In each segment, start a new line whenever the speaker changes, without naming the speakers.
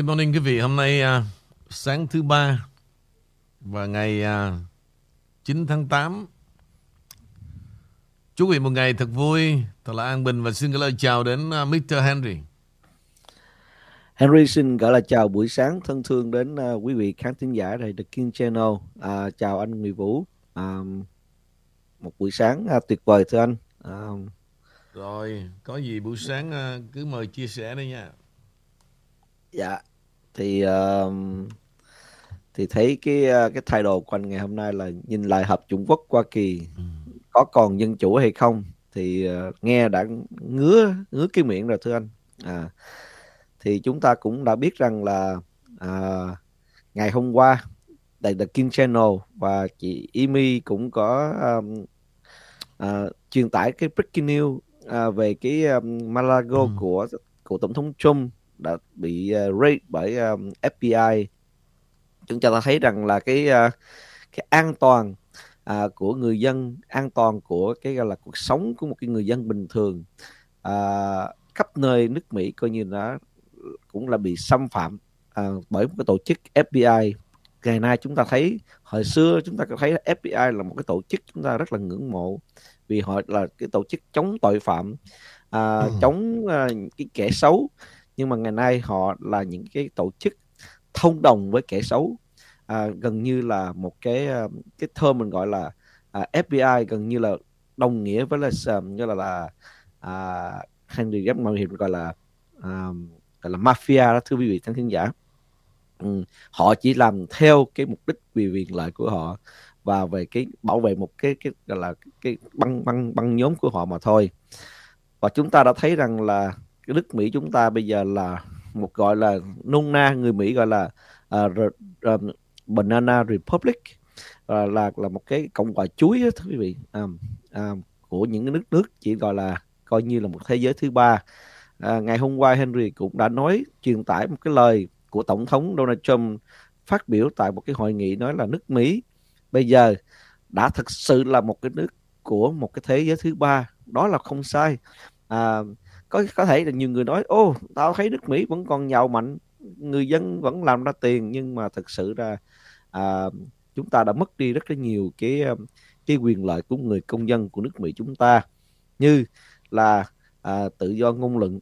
Good morning quý vị. Hôm nay uh, sáng thứ ba và ngày uh, 9 tháng 8. Chúc quý vị một ngày thật vui, thật là an bình và xin gửi lời chào đến uh, Mr. Henry.
Henry xin gửi lời chào buổi sáng thân thương đến uh, quý vị khán thính giả này The King Channel. Uh, chào anh Nguyễn Vũ. Uh, một buổi sáng uh, tuyệt vời thưa anh. Uh,
Rồi, có gì buổi sáng uh, cứ mời chia sẻ đây nha.
Dạ, thì uh, thì thấy cái uh, cái thay đồ của anh ngày hôm nay là nhìn lại hợp Trung Quốc Hoa Kỳ ừ. có còn dân chủ hay không thì uh, nghe đã ngứa ngứa cái miệng rồi thưa anh. À, thì chúng ta cũng đã biết rằng là uh, ngày hôm qua tại The King Channel và chị Amy cũng có um, uh, truyền tải cái breaking news uh, về cái um, Malago ừ. của của tổng thống Trump đã bị uh, raid bởi um, FBI chúng ta thấy rằng là cái uh, cái an toàn uh, của người dân an toàn của cái gọi là cuộc sống của một cái người dân bình thường uh, khắp nơi nước Mỹ coi như nó cũng là bị xâm phạm uh, bởi một cái tổ chức FBI ngày nay chúng ta thấy hồi xưa chúng ta có thấy FBI là một cái tổ chức chúng ta rất là ngưỡng mộ vì họ là cái tổ chức chống tội phạm à, ừ. chống à, cái kẻ xấu nhưng mà ngày nay họ là những cái tổ chức thông đồng với kẻ xấu. À, gần như là một cái ờ, cái thơ mình gọi là à, FBI gần như là đồng nghĩa với là ờ, như là là à, Henry rất mạo hiểm gọi là à, gọi là mafia đó thưa quý vị khán giả. Ừ, họ chỉ làm theo cái mục đích vì quyền lợi của họ và về cái bảo vệ một cái cái gọi là cái băng băng băng nhóm của họ mà thôi. Và chúng ta đã thấy rằng là cái nước Mỹ chúng ta bây giờ là một gọi là nung na người Mỹ gọi là uh, uh, banana republic uh, là là một cái cộng hòa chuối đó, thưa quý vị. Um, um, của những cái nước nước chỉ gọi là coi như là một thế giới thứ ba. Uh, ngày hôm qua Henry cũng đã nói truyền tải một cái lời của tổng thống Donald Trump phát biểu tại một cái hội nghị nói là nước Mỹ bây giờ đã thực sự là một cái nước của một cái thế giới thứ ba. Đó là không sai. Uh, có có thể là nhiều người nói ô tao thấy nước Mỹ vẫn còn giàu mạnh người dân vẫn làm ra tiền nhưng mà thực sự ra à, chúng ta đã mất đi rất là nhiều cái cái quyền lợi của người công dân của nước Mỹ chúng ta như là à, tự do ngôn luận.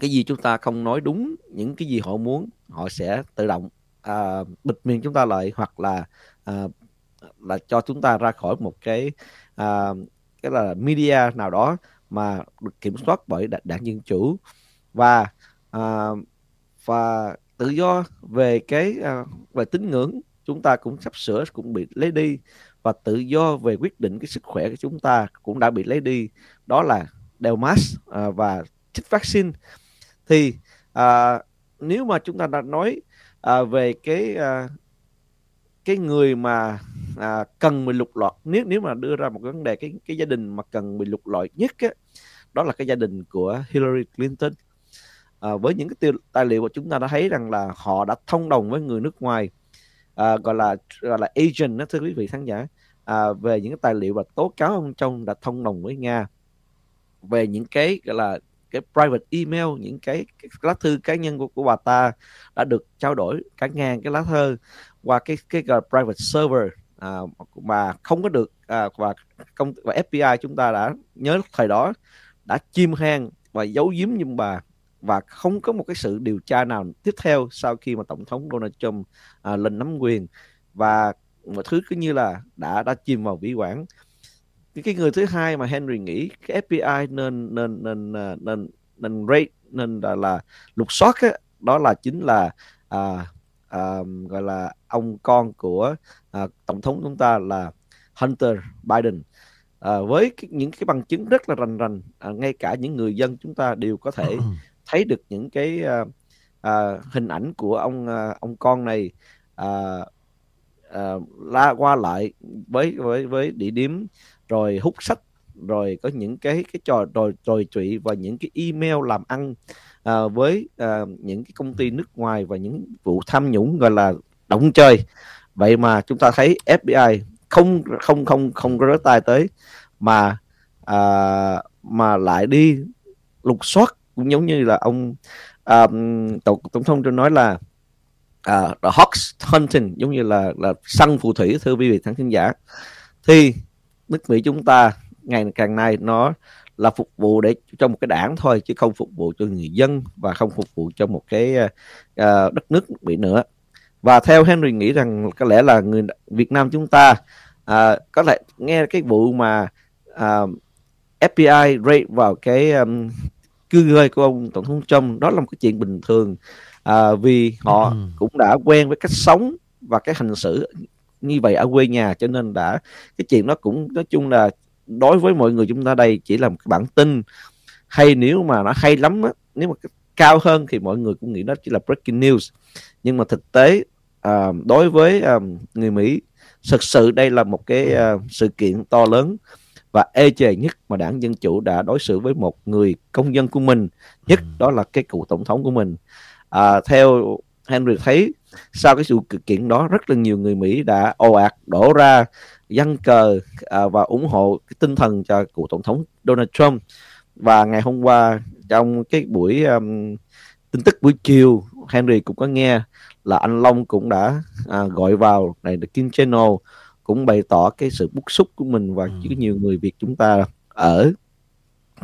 Cái gì chúng ta không nói đúng những cái gì họ muốn họ sẽ tự động à, bịt miệng chúng ta lại hoặc là à, là cho chúng ta ra khỏi một cái à, cái là media nào đó mà được kiểm soát bởi đảng dân chủ. Và à, và tự do về cái à, về tín ngưỡng chúng ta cũng sắp sửa cũng bị lấy đi. Và tự do về quyết định cái sức khỏe của chúng ta cũng đã bị lấy đi. Đó là đeo mask à, và chích vaccine. Thì à, nếu mà chúng ta đã nói à, về cái à, cái người mà à, cần bị lục lọi nếu nếu mà đưa ra một vấn đề cái cái gia đình mà cần bị lục lọi nhất á, đó là cái gia đình của Hillary Clinton. À, với những cái tiêu, tài liệu mà chúng ta đã thấy rằng là họ đã thông đồng với người nước ngoài à, gọi là gọi là agent đó thưa quý vị khán giả à, về những cái tài liệu và tố cáo ông Trump đã thông đồng với Nga về những cái gọi là cái private email những cái, cái lá thư cá nhân của của bà ta đã được trao đổi cả ngàn cái lá thư qua cái cái private server à, mà không có được à, và công và FBI chúng ta đã nhớ thời đó đã chim hang và giấu giếm nhưng bà và không có một cái sự điều tra nào tiếp theo sau khi mà tổng thống Donald Trump à, lên nắm quyền. Và mọi thứ cứ như là đã đã chìm vào bí quản. Cái, cái người thứ hai mà Henry nghĩ cái FBI nên nên nên à, nên nên raid nên là, là lục soát á, đó là chính là à, à, gọi là ông con của à, tổng thống chúng ta là Hunter Biden à, với cái, những cái bằng chứng rất là rành rành à, ngay cả những người dân chúng ta đều có thể thấy được những cái à, à, hình ảnh của ông à, ông con này à, à, la qua lại với với với địa điểm rồi hút sách rồi có những cái cái trò rồi rồi trụy và những cái email làm ăn à, với à, những cái công ty nước ngoài và những vụ tham nhũng gọi là động chơi vậy mà chúng ta thấy FBI không không không không có rớt tay tới mà à, mà lại đi lục soát cũng giống như là ông um, tổng tổng thống trên nói là uh, the hawks hunting giống như là là săn phù thủy thưa quý vị khán giả. Thì nước Mỹ chúng ta ngày càng nay nó là phục vụ để cho một cái đảng thôi chứ không phục vụ cho người dân và không phục vụ cho một cái uh, đất nước Mỹ nữa và theo Henry nghĩ rằng có lẽ là người Việt Nam chúng ta uh, có thể nghe cái vụ mà uh, FBI raid vào cái um, cư ngơi của ông tổng thống Trump đó là một cái chuyện bình thường à, vì họ ừ. cũng đã quen với cách sống và cái hành xử như vậy ở quê nhà cho nên đã cái chuyện đó cũng nói chung là đối với mọi người chúng ta đây chỉ là một cái bản tin. Hay nếu mà nó hay lắm á nếu mà cao hơn thì mọi người cũng nghĩ đó chỉ là breaking news. Nhưng mà thực tế à, đối với à, người Mỹ thực sự đây là một cái à, sự kiện to lớn và ê chề nhất mà đảng Dân Chủ đã đối xử với một người công dân của mình nhất ừ. đó là cái cựu tổng thống của mình. À, theo Henry thấy sau cái sự kiện đó rất là nhiều người Mỹ đã ồ ạt đổ ra dân cờ à, và ủng hộ cái tinh thần cho cựu tổng thống Donald Trump và ngày hôm qua trong cái buổi um, tin tức buổi chiều Henry cũng có nghe là anh Long cũng đã à, gọi vào này The King Channel cũng bày tỏ cái sự bức xúc của mình và ừ. nhiều người Việt chúng ta ở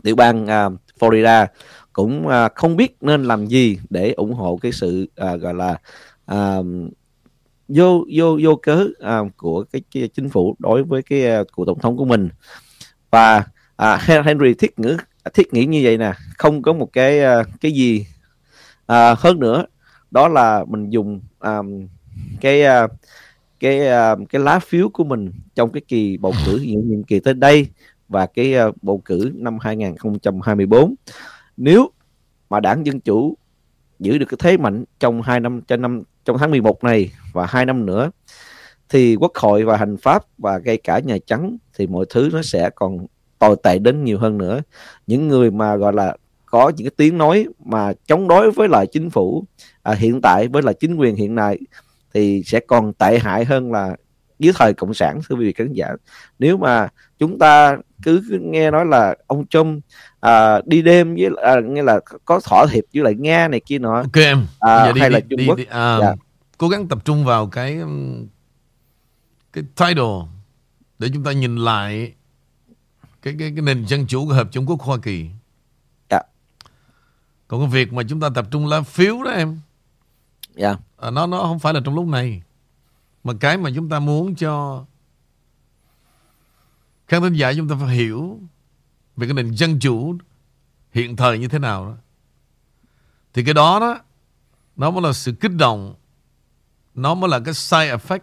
tiểu bang uh, Florida cũng uh, không biết nên làm gì để ủng hộ cái sự uh, gọi là uh, vô vô vô cớ uh, của cái, cái chính phủ đối với cái uh, của tổng thống của mình. Và uh, Henry thiết nghĩ thiết nghĩ như vậy nè không có một cái uh, cái gì uh, hơn nữa đó là mình dùng um, cái cái uh, cái lá phiếu của mình trong cái kỳ bầu cử nhiệm kỳ tới đây và cái bầu cử năm 2024 nếu mà đảng dân chủ giữ được cái thế mạnh trong hai năm trong năm trong tháng 11 này và hai năm nữa thì quốc hội và hành pháp và ngay cả nhà trắng thì mọi thứ nó sẽ còn tồi tệ đến nhiều hơn nữa. Những người mà gọi là có những cái tiếng nói mà chống đối với lại chính phủ à, hiện tại với lại chính quyền hiện nay thì sẽ còn tệ hại hơn là dưới thời cộng sản thưa quý vị khán giả. Nếu mà chúng ta cứ nghe nói là ông Trump à, đi đêm với à, nghe là có thỏa hiệp với lại nga này kia nọ
ok em à, đi, hay đi, là Trung đi, Quốc đi, à, dạ. cố gắng tập trung vào cái cái title để chúng ta nhìn lại cái cái cái nền dân chủ của hợp Trung Quốc Hoa Kỳ
dạ.
còn cái việc mà chúng ta tập trung lá phiếu đó em
dạ.
à, nó nó không phải là trong lúc này mà cái mà chúng ta muốn cho khán thính giả chúng ta phải hiểu về cái nền dân chủ hiện thời như thế nào đó. Thì cái đó đó nó mới là sự kích động nó mới là cái side effect.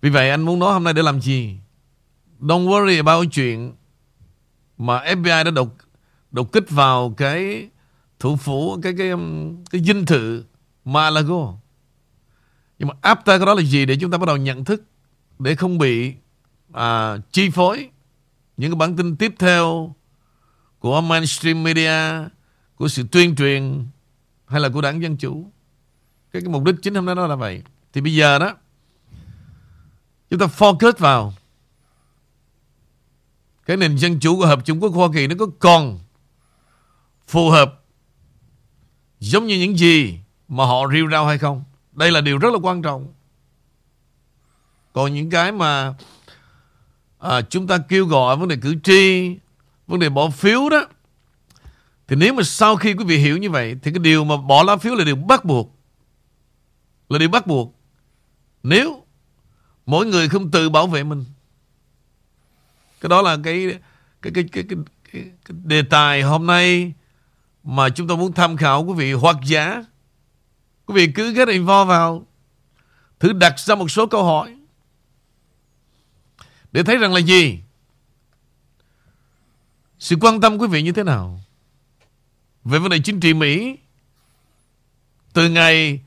Vì vậy anh muốn nói hôm nay để làm gì? Don't worry about chuyện mà FBI đã đột đột kích vào cái thủ phủ cái cái um, cái dinh thự Malago nhưng mà after cái đó là gì để chúng ta bắt đầu nhận thức để không bị à, chi phối? Những cái bản tin tiếp theo của mainstream media, của sự tuyên truyền hay là của đảng Dân Chủ. Cái, cái mục đích chính hôm nay đó là vậy. Thì bây giờ đó, chúng ta focus vào cái nền dân chủ của Hợp Trung Quốc Hoa Kỳ nó có còn phù hợp giống như những gì mà họ rêu rao hay không. Đây là điều rất là quan trọng. Còn những cái mà à, chúng ta kêu gọi vấn đề cử tri, vấn đề bỏ phiếu đó, thì nếu mà sau khi quý vị hiểu như vậy, thì cái điều mà bỏ lá phiếu là điều bắt buộc. Là điều bắt buộc. Nếu mỗi người không tự bảo vệ mình. Cái đó là cái cái cái cái, cái, cái, cái đề tài hôm nay mà chúng ta muốn tham khảo quý vị hoặc giả. Quý vị cứ get involved vào. Thử đặt ra một số câu hỏi để thấy rằng là gì? Sự quan tâm quý vị như thế nào? Về vấn đề chính trị Mỹ từ ngày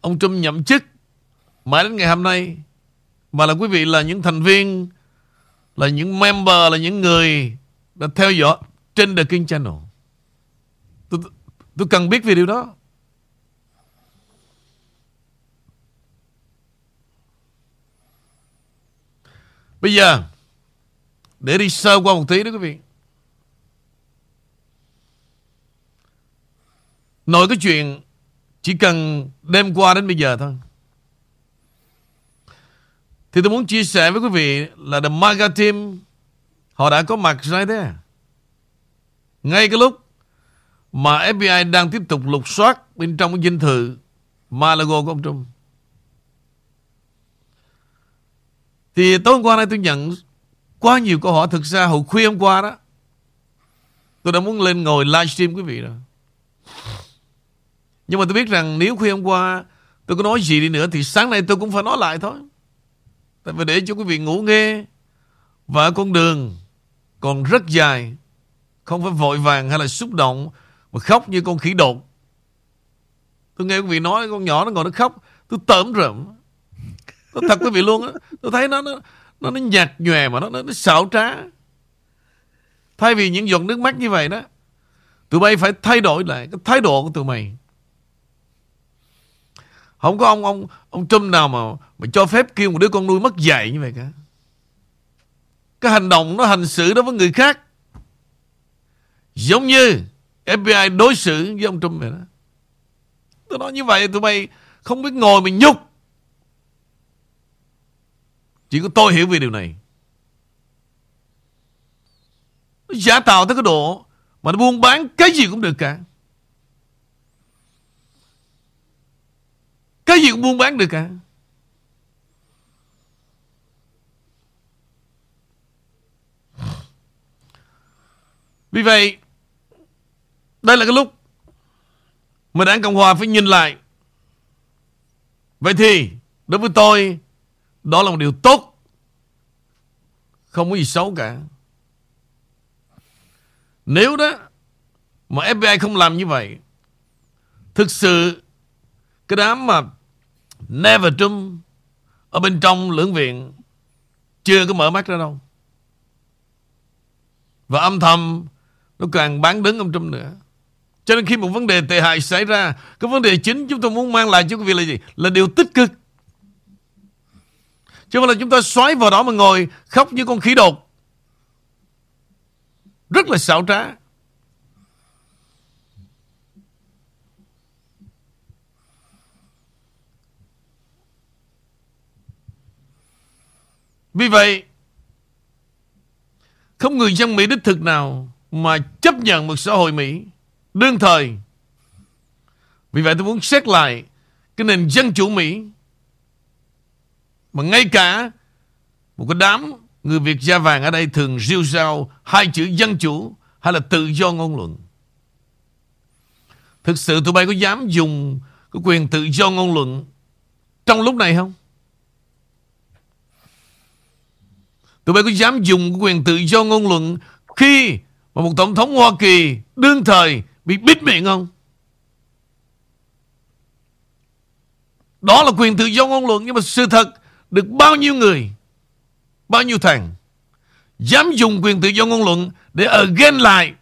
ông Trump nhậm chức mãi đến ngày hôm nay mà là quý vị là những thành viên là những member là những người đã theo dõi trên The King Channel. Tôi, tôi cần biết về điều đó. Bây giờ, Để đi sơ qua một tí đó quý vị Nội cái chuyện chỉ cần đêm qua đến bây giờ thôi. Thì tôi muốn chia sẻ với quý vị là The MAGA Team, họ đã có mặt ra thế Ngay cái lúc mà FBI đang tiếp tục lục soát bên trong cái dinh thự Malago của ông Trump. Thì tối hôm qua nay tôi nhận quá nhiều câu hỏi. Thực ra hồi khuya hôm qua đó, tôi đã muốn lên ngồi livestream quý vị rồi. Nhưng mà tôi biết rằng nếu khuya hôm qua tôi có nói gì đi nữa thì sáng nay tôi cũng phải nói lại thôi. Tại vì để cho quý vị ngủ nghe và con đường còn rất dài, không phải vội vàng hay là xúc động mà khóc như con khỉ đột. Tôi nghe quý vị nói con nhỏ nó ngồi nó khóc, tôi tởm rợm. Tôi thật quý vị luôn á. Tôi thấy nó nó nó, nó nhạt nhòe mà nó, nó nó xảo trá. Thay vì những giọt nước mắt như vậy đó Tụi bay phải thay đổi lại Cái thái độ của tụi mày Không có ông ông ông Trump nào mà mà cho phép kêu một đứa con nuôi mất dạy như vậy cả. Cái hành động nó hành xử đối với người khác. Giống như FBI đối xử với ông Trump vậy đó. Tôi nói như vậy tụi mày không biết ngồi mình nhục. Chỉ có tôi hiểu về điều này. Nó giả tạo tới cái độ mà nó buôn bán cái gì cũng được cả. Cái gì cũng buôn bán được cả. Vì vậy, đây là cái lúc mà đảng Cộng Hòa phải nhìn lại. Vậy thì, đối với tôi, đó là một điều tốt. Không có gì xấu cả. Nếu đó mà FBI không làm như vậy, thực sự cái đám mà Never Trump ở bên trong lưỡng viện chưa có mở mắt ra đâu. Và âm thầm nó càng bán đứng ông Trump nữa. Cho nên khi một vấn đề tệ hại xảy ra, cái vấn đề chính chúng tôi muốn mang lại cho quý vị là gì? Là điều tích cực. Chứ không là chúng ta xoáy vào đó mà ngồi khóc như con khí đột. Rất là xảo trá. Vì vậy, không người dân Mỹ đích thực nào mà chấp nhận một xã hội Mỹ đương thời. Vì vậy tôi muốn xét lại cái nền dân chủ Mỹ mà ngay cả một cái đám người Việt da vàng ở đây thường rêu rao hai chữ dân chủ hay là tự do ngôn luận. Thực sự tụi bay có dám dùng cái quyền tự do ngôn luận trong lúc này không? Tụi bay có dám dùng quyền tự do ngôn luận khi mà một tổng thống Hoa Kỳ đương thời bị bít miệng không? Đó là quyền tự do ngôn luận, nhưng mà sự thật được bao nhiêu người, bao nhiêu thằng? Dám dùng quyền tự do ngôn luận để ở again lại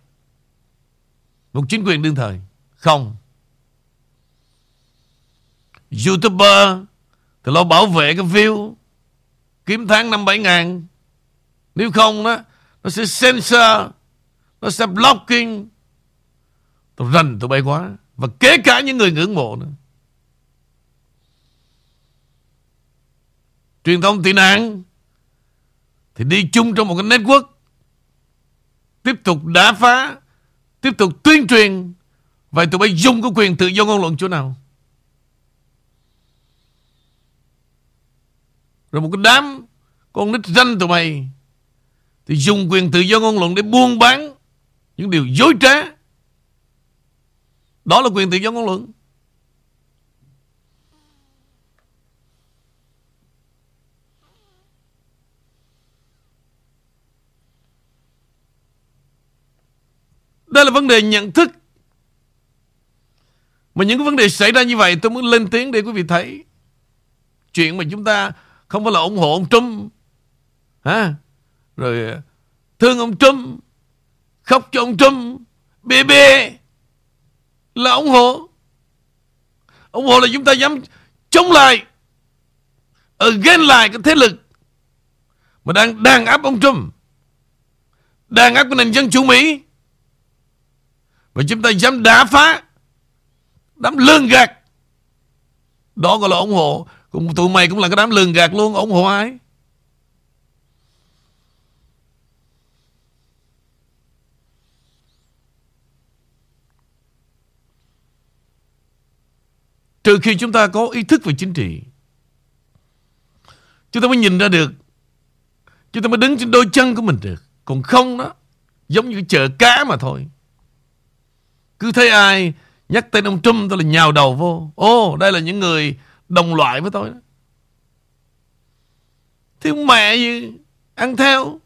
một chính quyền đương thời. Không. YouTuber thì lo bảo vệ cái view kiếm tháng năm bảy ngàn. Nếu không đó Nó sẽ censor Nó sẽ blocking. Tôi rành tụi bay quá. Và kể cả những người ngưỡng mộ nữa. Truyền thông tị nạn, Thì đi chung trong một cái network, Tiếp tục đá phá, Tiếp tục tuyên truyền, Vậy tụi bay dùng cái quyền tự do ngôn luận chỗ nào Rồi một cái đám Con nít ranh tụi mày, thì dùng quyền tự do ngôn luận để buôn bán những điều dối trá. Đó là quyền tự do ngôn luận. Đây là vấn đề nhận thức. Mà những cái vấn đề xảy ra như vậy tôi muốn lên tiếng để quý vị thấy. Chuyện mà chúng ta không phải là ủng hộ ông Trump. Ha? Rồi ờ, thương ông Trump, khóc cho ông Trump, bê bê là ủng hộ. ủng hộ là chúng ta dám chống lại, ở ghen lại cái thế lực mà đang đàn áp ông Trump, đàn áp cái nền dân chủ Mỹ. Và chúng ta dám đả phá, đám lường gạt. Đó gọi là ủng hộ. Cũng tụi mày cũng là cái đám lường gạt luôn. ủng hộ ai? Trừ khi chúng ta có ý thức về chính trị, Chúng ta mới nhìn ra được, Chúng ta mới đứng trên đôi chân của mình được Còn không đó, Giống như chợ cá mà thôi cứ thấy ai Nhắc tên ông Trump tôi là nhào đầu vô. Ô đây là những người đồng loại với tôi đó. Thì mẹ gì Ăn theo.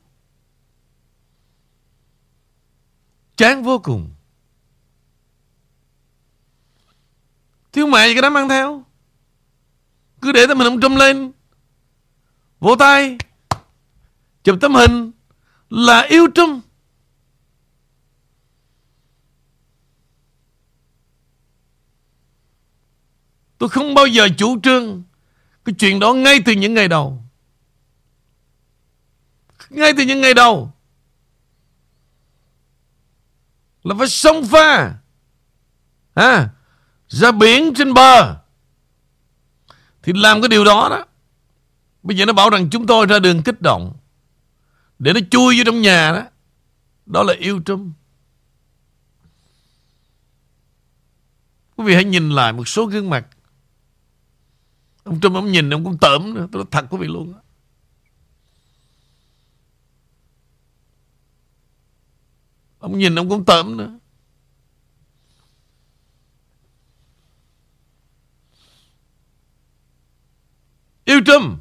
Chán vô cùng. Thiếu mẹ gì cái đám ăn theo? Cứ để tấm hình ông Trump lên. Vỗ tay. Chụp tấm hình Là yêu Trump. Tôi không bao giờ chủ trương Cái chuyện đó ngay từ những ngày đầu. Ngay từ những ngày đầu. Là phải sông pha. À, Ra biển trên bờ. Thì làm cái điều đó đó. Bây giờ nó bảo rằng chúng tôi ra đường kích động. Để nó chui vô trong nhà đó. Đó là yêu Trump. Quý vị hãy nhìn lại một số gương mặt. Ông Trump ông nhìn ông cũng tởm nữa Tôi nói thật quý vị luôn Ông nhìn ông cũng tởm nữa. Yêu Trump.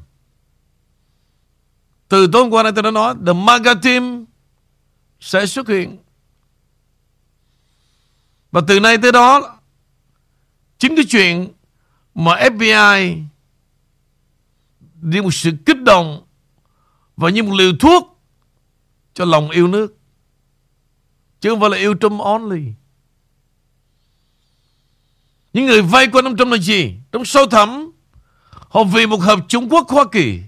Từ tối hôm qua này tôi đã nói, The MAGA team Sẽ xuất hiện. Và từ nay tới đó, Chính cái chuyện Mà FBI như một sự kích động và như một liều thuốc cho lòng yêu nước. Chứ không phải là yêu Trump only. Những người vay quanh ông Trump là gì? Trong sâu thẳm, họ vì một hợp Trung Quốc Hoa Kỳ.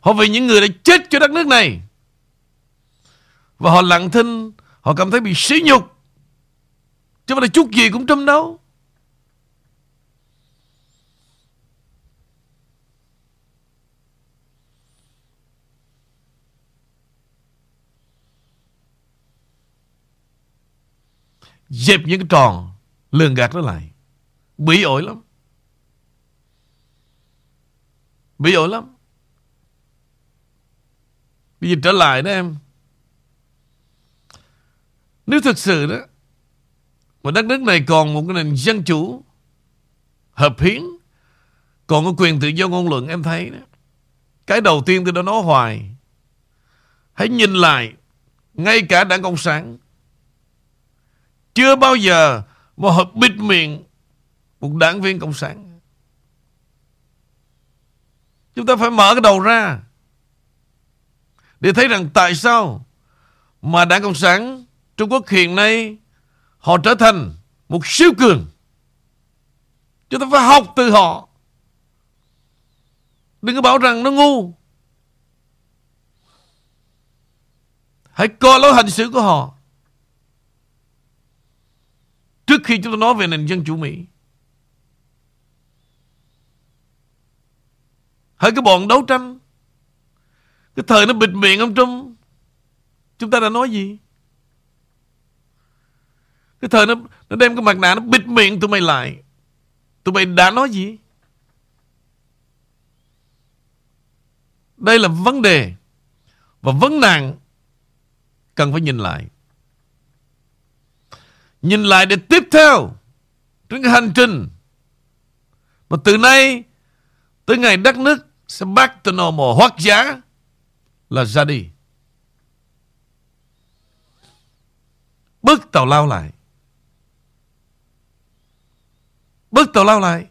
Họ vì những người đã chết cho đất nước này. Và họ lặng thinh, họ cảm thấy bị sỉ nhục. Chứ không phải là chút gì cũng Trump đâu. Dẹp những cái tròn lường gạt đó lại. Bị ổi lắm. Bị ổi lắm. Bây giờ trở lại đó em. Nếu thực sự đó, Mà đất nước này còn một cái nền dân chủ Hợp hiến, Còn có quyền tự do ngôn luận, em thấy đó, Cái đầu tiên tôi đã nói hoài. Hãy nhìn lại, Ngay cả đảng Cộng sản chưa bao giờ mà họ bịt miệng một đảng viên Cộng sản. Chúng ta phải mở cái đầu ra để thấy rằng tại sao mà đảng Cộng sản Trung Quốc hiện nay họ trở thành một siêu cường. Chúng ta phải học từ họ. Đừng có bảo rằng nó ngu. Hãy coi lối hành xử của họ. Trước khi chúng ta nói về nền dân chủ Mỹ Hỡi cái bọn đấu tranh Cái thời nó bịt miệng ông Trump Chúng ta đã nói gì? Cái thời nó, nó đem cái mặt nạ Nó bịt miệng tụi mày lại Tụi mày đã nói gì? Đây là vấn đề Và vấn nạn Cần phải nhìn lại. Nhìn lại để tiếp theo Trên cái hành trình. Mà từ nay Tới ngày đất nước Sẽ back to normal Hoặc giá Là ra đi. Bước tàu lao lại. Bước tàu lao lại.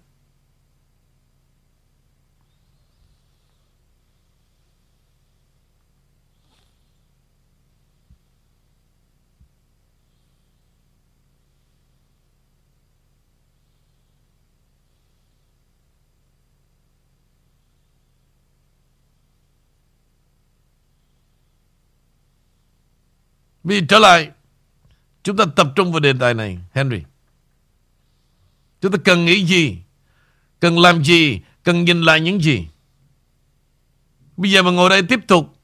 Vì trở lại, Chúng ta tập trung vào đề tài này, Henry Chúng ta cần nghĩ gì? Cần làm gì? Cần nhìn lại những gì? Bây giờ mà ngồi đây tiếp tục,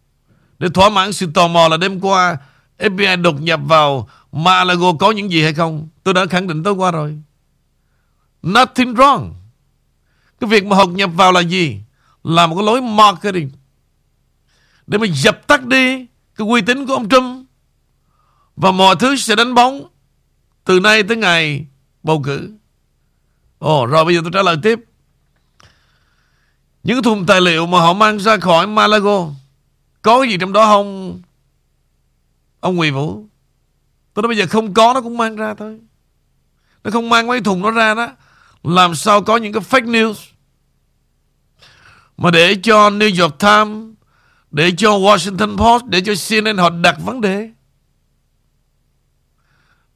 để thỏa mãn sự tò mò là đêm qua FBI đột nhập vào Malago có những gì hay không? Tôi đã khẳng định tối qua rồi. Nothing wrong. Cái việc mà học nhập vào là gì? Là một cái lối marketing. Để mà dập tắt đi cái uy tín của ông Trump. Và mọi thứ sẽ đánh bóng từ nay tới ngày bầu cử. Ồ, rồi bây giờ tôi trả lời tiếp. Những thùng tài liệu mà họ mang ra khỏi Malago có gì trong đó không ông Nguyễn Vũ? Tôi nói bây giờ không có nó cũng mang ra thôi. Nó không mang mấy thùng nó ra đó. Làm sao có những cái fake news mà để cho New York Times, để cho Washington Post, để cho CNN họ đặt vấn đề.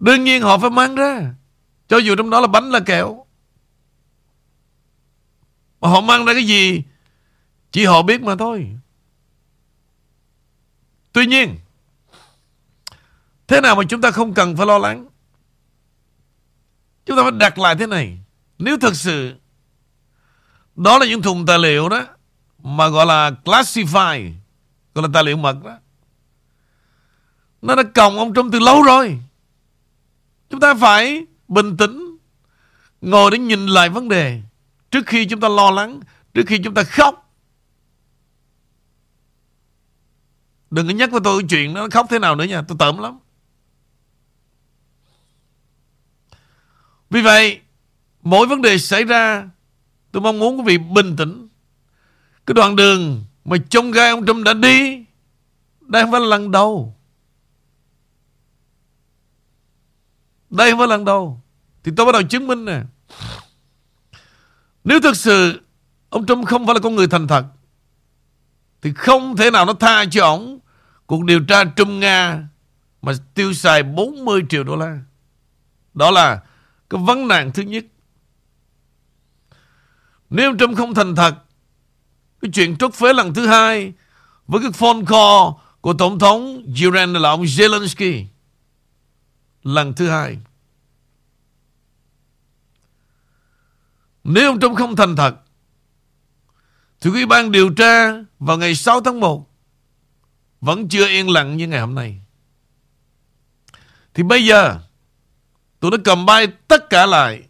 Đương nhiên họ phải mang ra. Cho dù trong đó là bánh, là kẹo. Mà họ mang ra cái gì, Chỉ họ biết mà thôi Tuy nhiên, Thế nào mà chúng ta không cần phải lo lắng Chúng ta phải đặt lại thế này Nếu thật sự Đó là những thùng tài liệu đó, Mà gọi là classify, Gọi là tài liệu mật đó, Nó đã còng ông Trump từ lâu rồi Chúng ta phải bình tĩnh, Ngồi để nhìn lại vấn đề. Trước khi chúng ta lo lắng, Trước khi chúng ta khóc. Đừng có nhắc với tôi chuyện nó khóc thế nào nữa nha, Tôi tởm lắm. Vì vậy, Mỗi vấn đề xảy ra, Tôi mong muốn quý vị bình tĩnh. Cái đoạn đường Mà trông gai ông Trump đã đi Đây không phải là lần đầu. Đây không phải lần đầu Thì tôi bắt đầu chứng minh nè nếu thực sự ông Trump không phải là con người thành thật, thì không thể nào nó tha cho ông cuộc điều tra Trung Nga mà tiêu xài 40 triệu đô la. Đó là cái vấn nạn thứ nhất. Nếu ông Trump không thành thật, cái chuyện trốt phế lần thứ hai với cái phone call của Tổng thống Ukraine là ông Zelensky lần thứ hai. Nếu ông Trump không thành thật, Thì ủy ban điều tra Vào ngày 6 tháng 1 Vẫn chưa yên lặng như ngày hôm nay. Thì bây giờ Tôi đã cầm bay tất cả lại,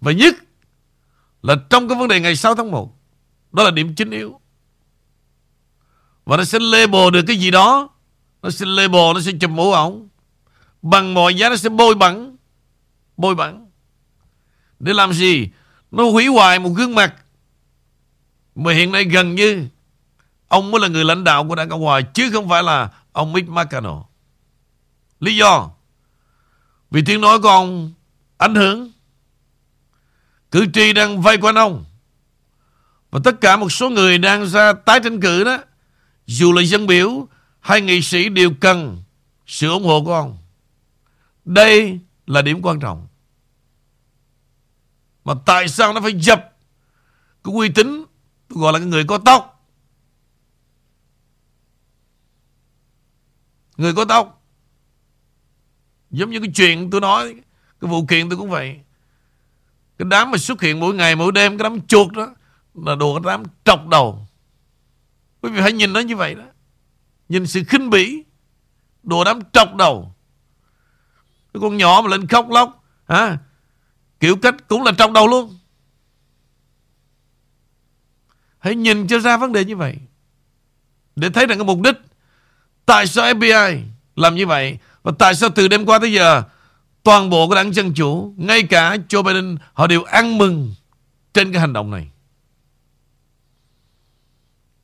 Và nhất Là trong cái vấn đề ngày 6 tháng 1 Đó là điểm chính yếu. Và nó sẽ label được cái gì đó, Nó sẽ label, Nó sẽ chụp mũ ổng. Bằng mọi giá nó sẽ bôi bẩn. Bôi bẩn. Để làm gì? Nó hủy hoại một gương mặt. Mà hiện nay gần như, Ông mới là người lãnh đạo của đảng Cộng Hòa, Chứ không phải là ông Mitch McConnell. Lý do? Vì tiếng nói của ông ảnh hưởng. Cử tri đang vây quanh ông. Và tất cả một số người đang ra tái tranh cử đó, Dù là dân biểu Hay nghị sĩ đều cần Sự ủng hộ của ông. Đây là điểm quan trọng. Mà tại sao nó phải dập Cái uy tín, Tôi gọi là cái người có tóc? Người có tóc. Giống như cái chuyện tôi nói, Cái vụ kiện tôi cũng vậy. Cái đám mà xuất hiện mỗi ngày, mỗi đêm, Cái đám chuột đó, Là đồ cái đám trọc đầu. Quý vị hãy nhìn nó như vậy đó. Nhìn sự khinh bỉ, Đồ đám trọc đầu. Cái con nhỏ mà lên khóc lóc, hả? Kiểu cách cũng là trong đầu luôn. Hãy nhìn cho ra vấn đề như vậy Để thấy rằng cái mục đích Tại sao FBI làm như vậy Và tại sao từ đêm qua tới giờ Toàn bộ của đảng Dân Chủ, Ngay cả Joe Biden, Họ đều ăn mừng Trên cái hành động này.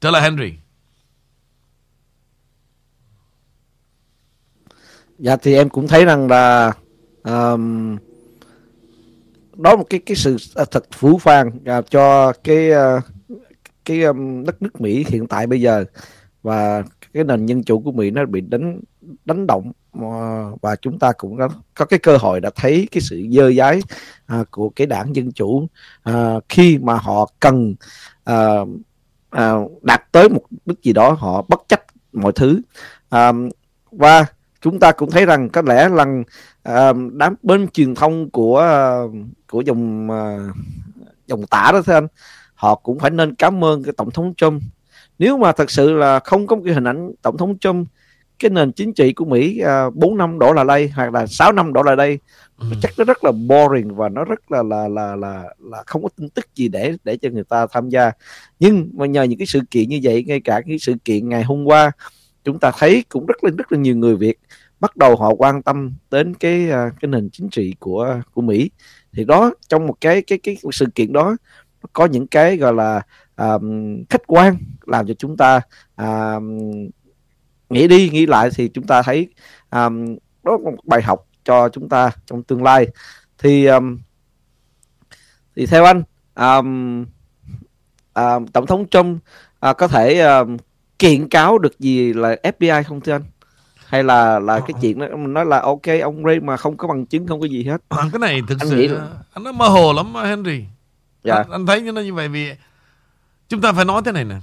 Trở lại Henry.
Dạ thì em cũng thấy rằng là um, đó một cái cái sự à, thật phú phàng à, cho cái uh, cái um, đất nước Mỹ hiện tại bây giờ. Và cái nền dân chủ của Mỹ nó bị đánh đánh động ờ, và chúng ta cũng có, có cái cơ hội đã thấy cái sự dơ dái à, của cái đảng dân chủ à, khi mà họ cần à, à, đạt tới một mức gì đó họ bất chấp mọi thứ. À, và chúng ta cũng thấy rằng có lẽ lần à, đám bên truyền thông của của dòng à, dòng tả đó thưa anh họ cũng phải nên cảm ơn cái tổng thống Trump nếu mà thật sự là không có một cái hình ảnh tổng thống Trump cái nền chính trị của Mỹ à, 4 năm đổ lại đây hoặc là 6 năm đổ lại đây ừ. chắc nó rất là boring và nó rất là là là là là không có tin tức gì để để cho người ta tham gia nhưng mà nhờ những cái sự kiện như vậy ngay cả cái sự kiện ngày hôm qua chúng ta thấy cũng rất là rất là nhiều người Việt bắt đầu họ quan tâm đến cái à, cái nền chính trị của à, của Mỹ. Thì đó trong một cái cái cái sự kiện đó có những cái gọi là um, khách quan làm cho chúng ta um, nghĩ đi nghĩ lại thì chúng ta thấy um, đó là một bài học cho chúng ta trong tương lai. Thì um, thì theo anh um, um, tổng thống Trump uh, có thể um, kiện cáo được gì là FBI không thưa anh? Hay là là cái chuyện đó mình nói là ok ông Ray mà không có bằng chứng không có gì hết.
À, cái này thực anh sự là... anh nó mơ hồ lắm Henry. Dạ. anh, anh thấy như nó như vậy vì chúng ta phải nói thế này nè.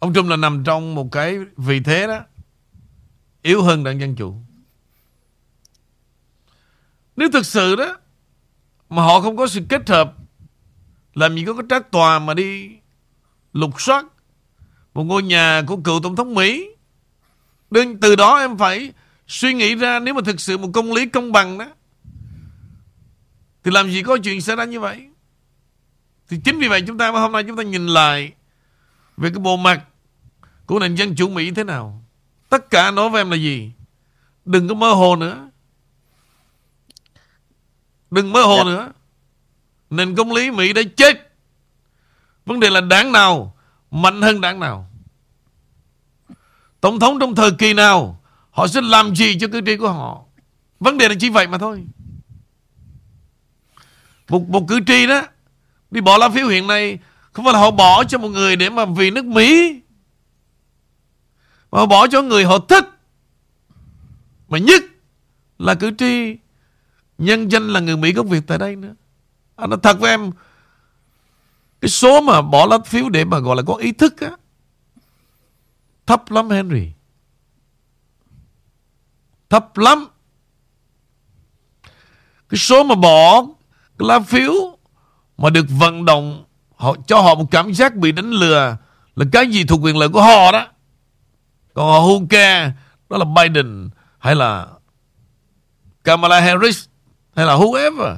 Ông Trump là nằm trong một cái vị thế đó yếu hơn đảng dân chủ. Nếu thực sự đó mà họ không có sự kết hợp làm gì có cái trác tòa mà đi lục soát một ngôi nhà của cựu tổng thống Mỹ. Nên từ đó em phải suy nghĩ ra nếu mà thực sự một công lý công bằng đó thì làm gì có chuyện xảy ra như vậy. Thì chính vì vậy chúng ta hôm nay chúng ta nhìn lại về cái bộ mặt của nền dân chủ Mỹ thế nào. Tất cả nói với em là gì? Đừng có mơ hồ nữa. Đừng mơ hồ. Dạ. nữa. Nền công lý Mỹ đã chết. Vấn đề là đảng nào mạnh hơn đảng nào. Tổng thống trong thời kỳ nào họ sẽ làm gì cho cử tri của họ. Vấn đề là chỉ vậy mà thôi. Một, một cử tri đó đi bỏ lá phiếu hiện nay không phải là họ bỏ cho một người để mà vì nước Mỹ mà họ bỏ cho người họ thích mà nhất là cử tri nhân danh là người Mỹ gốc Việt tại đây nữa. Anh nói thật với em cái số mà bỏ lá phiếu để mà gọi là có ý thức á, Thấp lắm Henry. Thấp lắm. Cái số mà bỏ Cái lá phiếu Mà được vận động, họ Cho họ một cảm giác bị đánh lừa Là cái gì thuộc quyền lợi của họ đó. Còn họ who care Đó là Biden Hay là Kamala Harris Hay là whoever.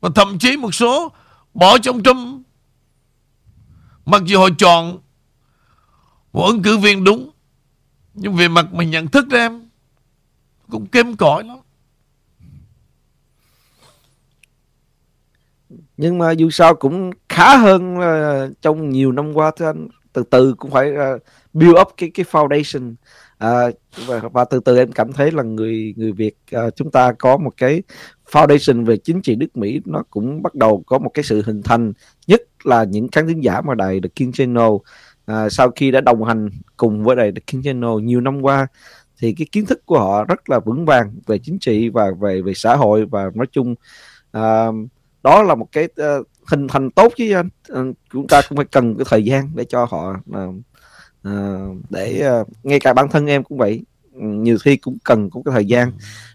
Và thậm chí một số Bỏ trong Trump. Mặc dù họ chọn Một ứng cử viên đúng Nhưng về mặt mình nhận thức ra em Cũng kém cỏi lắm.
Nhưng mà dù sao cũng khá hơn uh, Trong nhiều năm qua thưa anh Từ từ cũng phải uh, build up cái cái foundation à, và, và từ từ em cảm thấy là người người Việt à, chúng ta có một cái foundation về chính trị nước Mỹ nó cũng bắt đầu có một cái sự hình thành nhất là những khán thính giả mà đài The King Channel. À, sau khi đã đồng hành cùng với đài The King Channel nhiều năm qua thì cái kiến thức của họ rất là vững vàng về chính trị và về về xã hội và nói chung à, đó là một cái uh, hình thành tốt chứ anh. Ừ, chúng ta cũng phải cần cái thời gian để cho họ uh, uh, để uh, ngay cả bản thân em cũng vậy. Nhiều khi cũng cần có cái thời gian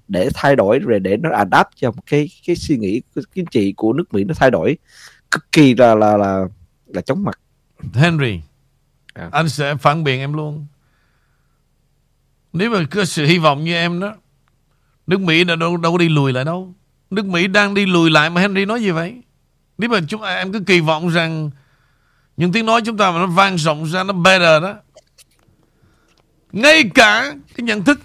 để thay đổi rồi để nó adapt cho một cái cái suy nghĩ cái chính trị của nước Mỹ nó thay đổi. Cực kỳ là là là là chóng mặt.
Henry à. anh sẽ phản biện em luôn. Nếu mà có sự hy vọng như em đó nước Mỹ đã đâu đâu có đi lùi lại đâu. Nước Mỹ đang đi lùi lại mà Henry nói gì vậy? Nếu mà chúng em cứ kỳ vọng rằng những tiếng nói chúng ta mà nó vang rộng ra nó better đó. Ngay cả cái nhận thức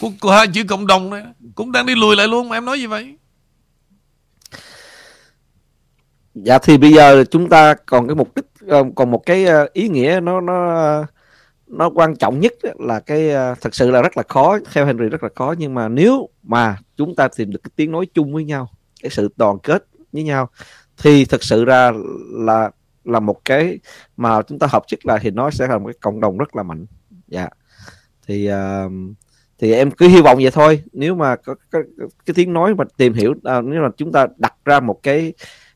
của, của hai chữ cộng đồng này cũng đang đi lùi lại luôn mà em nói gì vậy?
Dạ thì bây giờ chúng ta còn cái mục đích ờ, còn một cái ờ, ý nghĩa nó nó nó quan trọng nhất là cái ờ, thật sự là rất là khó theo Henry rất là khó nhưng mà nếu mà chúng ta tìm được cái tiếng nói chung với nhau cái sự đoàn kết với nhau thì thật sự ra là là một cái mà chúng ta hợp chức lại thì nó sẽ là một cái cộng đồng rất là mạnh. Dạ. Thì uh, thì em cứ hy vọng vậy thôi. Nếu mà có, có, cái tiếng nói mà tìm hiểu à, nếu mà chúng ta đặt ra một cái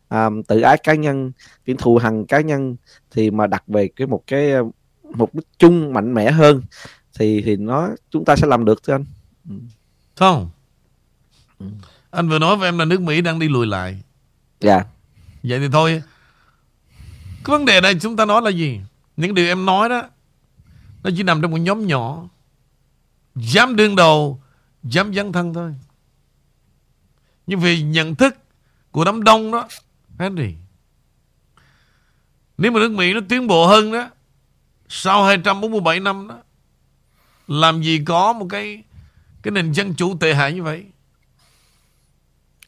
à, tự ái cá nhân cái thù hằn cá nhân thì mà đặt về cái một cái mục đích chung mạnh mẽ hơn thì thì nó chúng ta sẽ làm được thưa anh. Ừ.
không. Ừ. anh vừa nói với em là nước Mỹ đang đi lùi lại.
Dạ
vậy thì thôi. Cái vấn đề này chúng ta nói là gì? Những điều em nói đó, nó chỉ nằm trong một nhóm nhỏ. Dám đương đầu, dám dấn thân thôi. Nhưng vì nhận thức của đám đông đó Henry nếu mà nước Mỹ nó tiến bộ hơn đó, sau 247 năm đó, làm gì có một cái cái nền dân chủ tệ hại như vậy?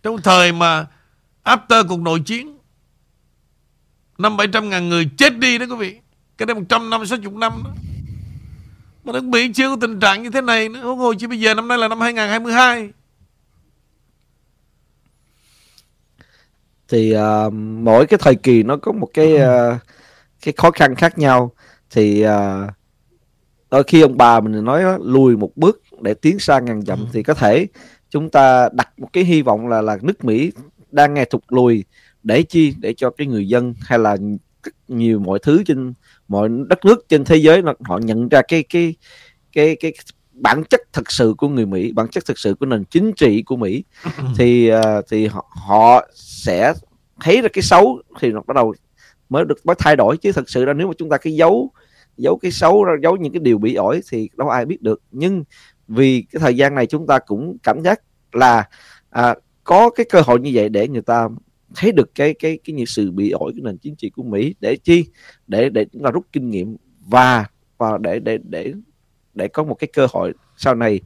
Trong thời mà after cuộc nội chiến năm 700 ngàn người chết đi đó quý vị. Cái đây 100 năm 60 năm đó. Mà nước Mỹ chưa có tình trạng như thế này nữa. Huống hồ chỉ bây giờ năm nay là năm 2022
Thì uh, mỗi cái thời kỳ nó có một cái uh, cái khó khăn khác nhau. Thì uh, đôi khi ông bà mình nói đó, lùi một bước để tiến xa ngàn dặm ừ. Thì có thể chúng ta đặt một cái hy vọng là là nước Mỹ đang nghe thụt lùi để chi? Để cho cái người dân hay là nhiều mọi thứ trên mọi đất nước trên thế giới họ nhận ra cái cái cái cái bản chất thực sự của người Mỹ, bản chất thực sự của nền chính trị của Mỹ. Thì uh, thì họ, họ sẽ thấy ra cái xấu thì nó bắt đầu mới được mới thay đổi. Chứ thực sự là nếu mà chúng ta cái giấu giấu cái xấu ra giấu những cái điều bị ổi thì đâu ai biết được. Nhưng vì cái thời gian này chúng ta cũng cảm giác là à, có cái cơ hội như vậy để người ta thấy được cái cái cái những sự bị ổi của nền chính trị của Mỹ để chi? Để để chúng ta rút kinh nghiệm và và để để để để có một cái cơ hội sau này